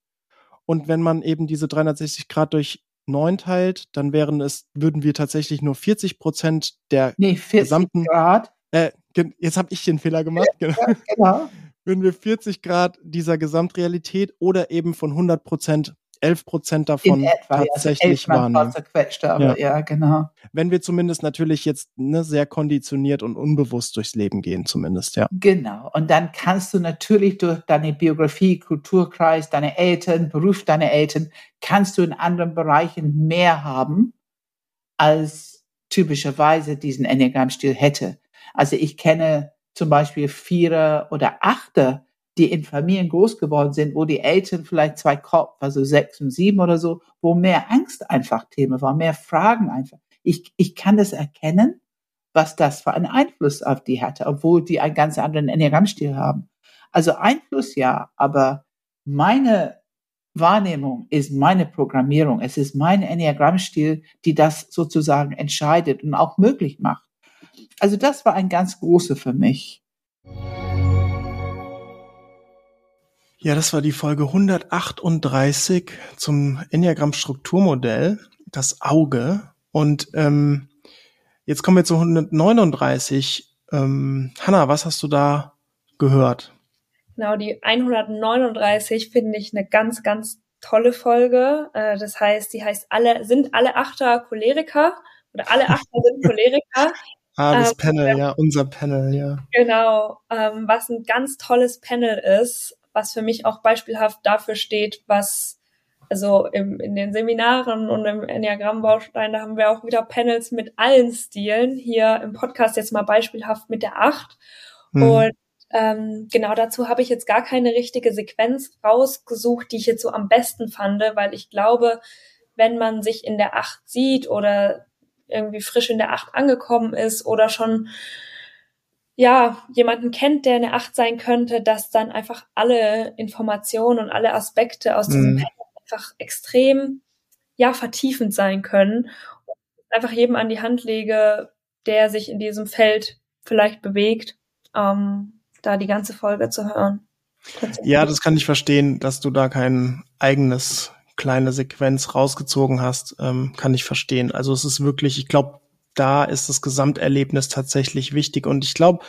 Und wenn man eben diese 360 Grad durch neun teilt, dann wären es, würden wir tatsächlich nur 40 Prozent der nee, 40 gesamten. Grad. Äh, jetzt habe ich den Fehler gemacht. Genau. Ja, genau. würden wir 40 Grad dieser Gesamtrealität oder eben von 100 Prozent 11 Prozent davon etwa, tatsächlich ja, also aber ja. ja, genau. Wenn wir zumindest natürlich jetzt ne, sehr konditioniert und unbewusst durchs Leben gehen, zumindest, ja. Genau. Und dann kannst du natürlich durch deine Biografie, Kulturkreis, deine Eltern, Beruf deiner Eltern, kannst du in anderen Bereichen mehr haben, als typischerweise diesen Enneagramm-Stil hätte. Also ich kenne zum Beispiel Vierer oder Achter, die in Familien groß geworden sind, wo die Eltern vielleicht zwei Kopf, also sechs und sieben oder so, wo mehr Angst einfach Thema war, mehr Fragen einfach. Ich, ich kann das erkennen, was das für einen Einfluss auf die hatte, obwohl die einen ganz anderen Enneagrammstil haben. Also Einfluss ja, aber meine Wahrnehmung ist meine Programmierung. Es ist mein Enneagrammstil, die das sozusagen entscheidet und auch möglich macht. Also das war ein ganz großer für mich. Ja, das war die Folge 138 zum Enneagramm-Strukturmodell, das Auge. Und ähm, jetzt kommen wir zu 139. Ähm, Hanna, was hast du da gehört? Genau, die 139 finde ich eine ganz, ganz tolle Folge. Äh, das heißt, die heißt alle, sind alle Achter Choleriker oder alle Achter sind Choleriker. Ah, das ähm, Panel, ja, unser Panel, ja. Genau, ähm, was ein ganz tolles Panel ist was für mich auch beispielhaft dafür steht, was also im, in den Seminaren und im Enneagramm-Baustein, da haben wir auch wieder Panels mit allen Stilen. Hier im Podcast jetzt mal beispielhaft mit der Acht. Mhm. Und ähm, genau dazu habe ich jetzt gar keine richtige Sequenz rausgesucht, die ich jetzt so am besten fand, weil ich glaube, wenn man sich in der Acht sieht oder irgendwie frisch in der Acht angekommen ist oder schon ja, jemanden kennt, der eine Acht sein könnte, dass dann einfach alle Informationen und alle Aspekte aus diesem Mhm. Einfach extrem, ja, vertiefend sein können. Und einfach jedem an die Hand lege, der sich in diesem Feld vielleicht bewegt, ähm, da die ganze Folge zu hören. Ja, das kann ich verstehen, dass du da kein eigenes kleine Sequenz rausgezogen hast, ähm, kann ich verstehen. Also es ist wirklich, ich glaube, da ist das Gesamterlebnis tatsächlich wichtig und ich glaube,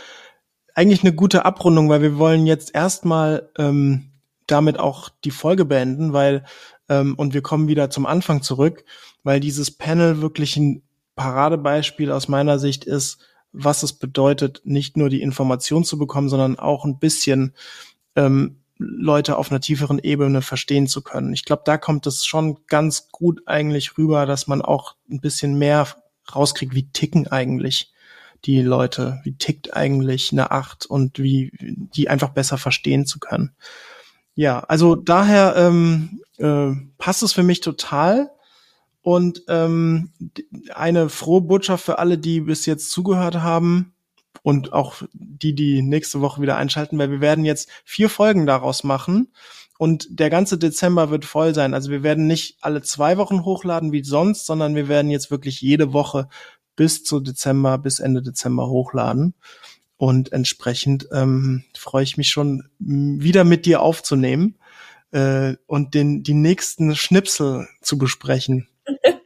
eigentlich eine gute Abrundung, weil wir wollen jetzt erstmal ähm, damit auch die Folge beenden, weil ähm, und wir kommen wieder zum Anfang zurück, weil dieses Panel wirklich ein Paradebeispiel aus meiner Sicht ist, was es bedeutet, nicht nur die Information zu bekommen, sondern auch ein bisschen ähm, Leute auf einer tieferen Ebene verstehen zu können. Ich glaube, da kommt es schon ganz gut eigentlich rüber, dass man auch ein bisschen mehr rauskriegt, wie ticken eigentlich die Leute, wie tickt eigentlich eine Acht und wie die einfach besser verstehen zu können. Ja, also daher ähm, äh, passt es für mich total. Und ähm, eine frohe Botschaft für alle, die bis jetzt zugehört haben und auch die, die nächste Woche wieder einschalten, weil wir werden jetzt vier Folgen daraus machen und der ganze Dezember wird voll sein. Also wir werden nicht alle zwei Wochen hochladen wie sonst, sondern wir werden jetzt wirklich jede Woche bis zu Dezember, bis Ende Dezember hochladen. Und entsprechend ähm, freue ich mich schon, wieder mit dir aufzunehmen äh, und den, die nächsten Schnipsel zu besprechen.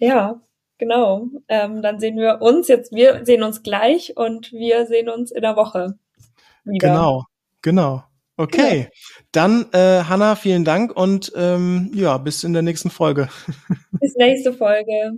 Ja, genau. Ähm, dann sehen wir uns jetzt, wir sehen uns gleich und wir sehen uns in der Woche wieder. Genau, genau. Okay, dann äh, Hanna, vielen Dank und ähm, ja, bis in der nächsten Folge. Bis nächste Folge.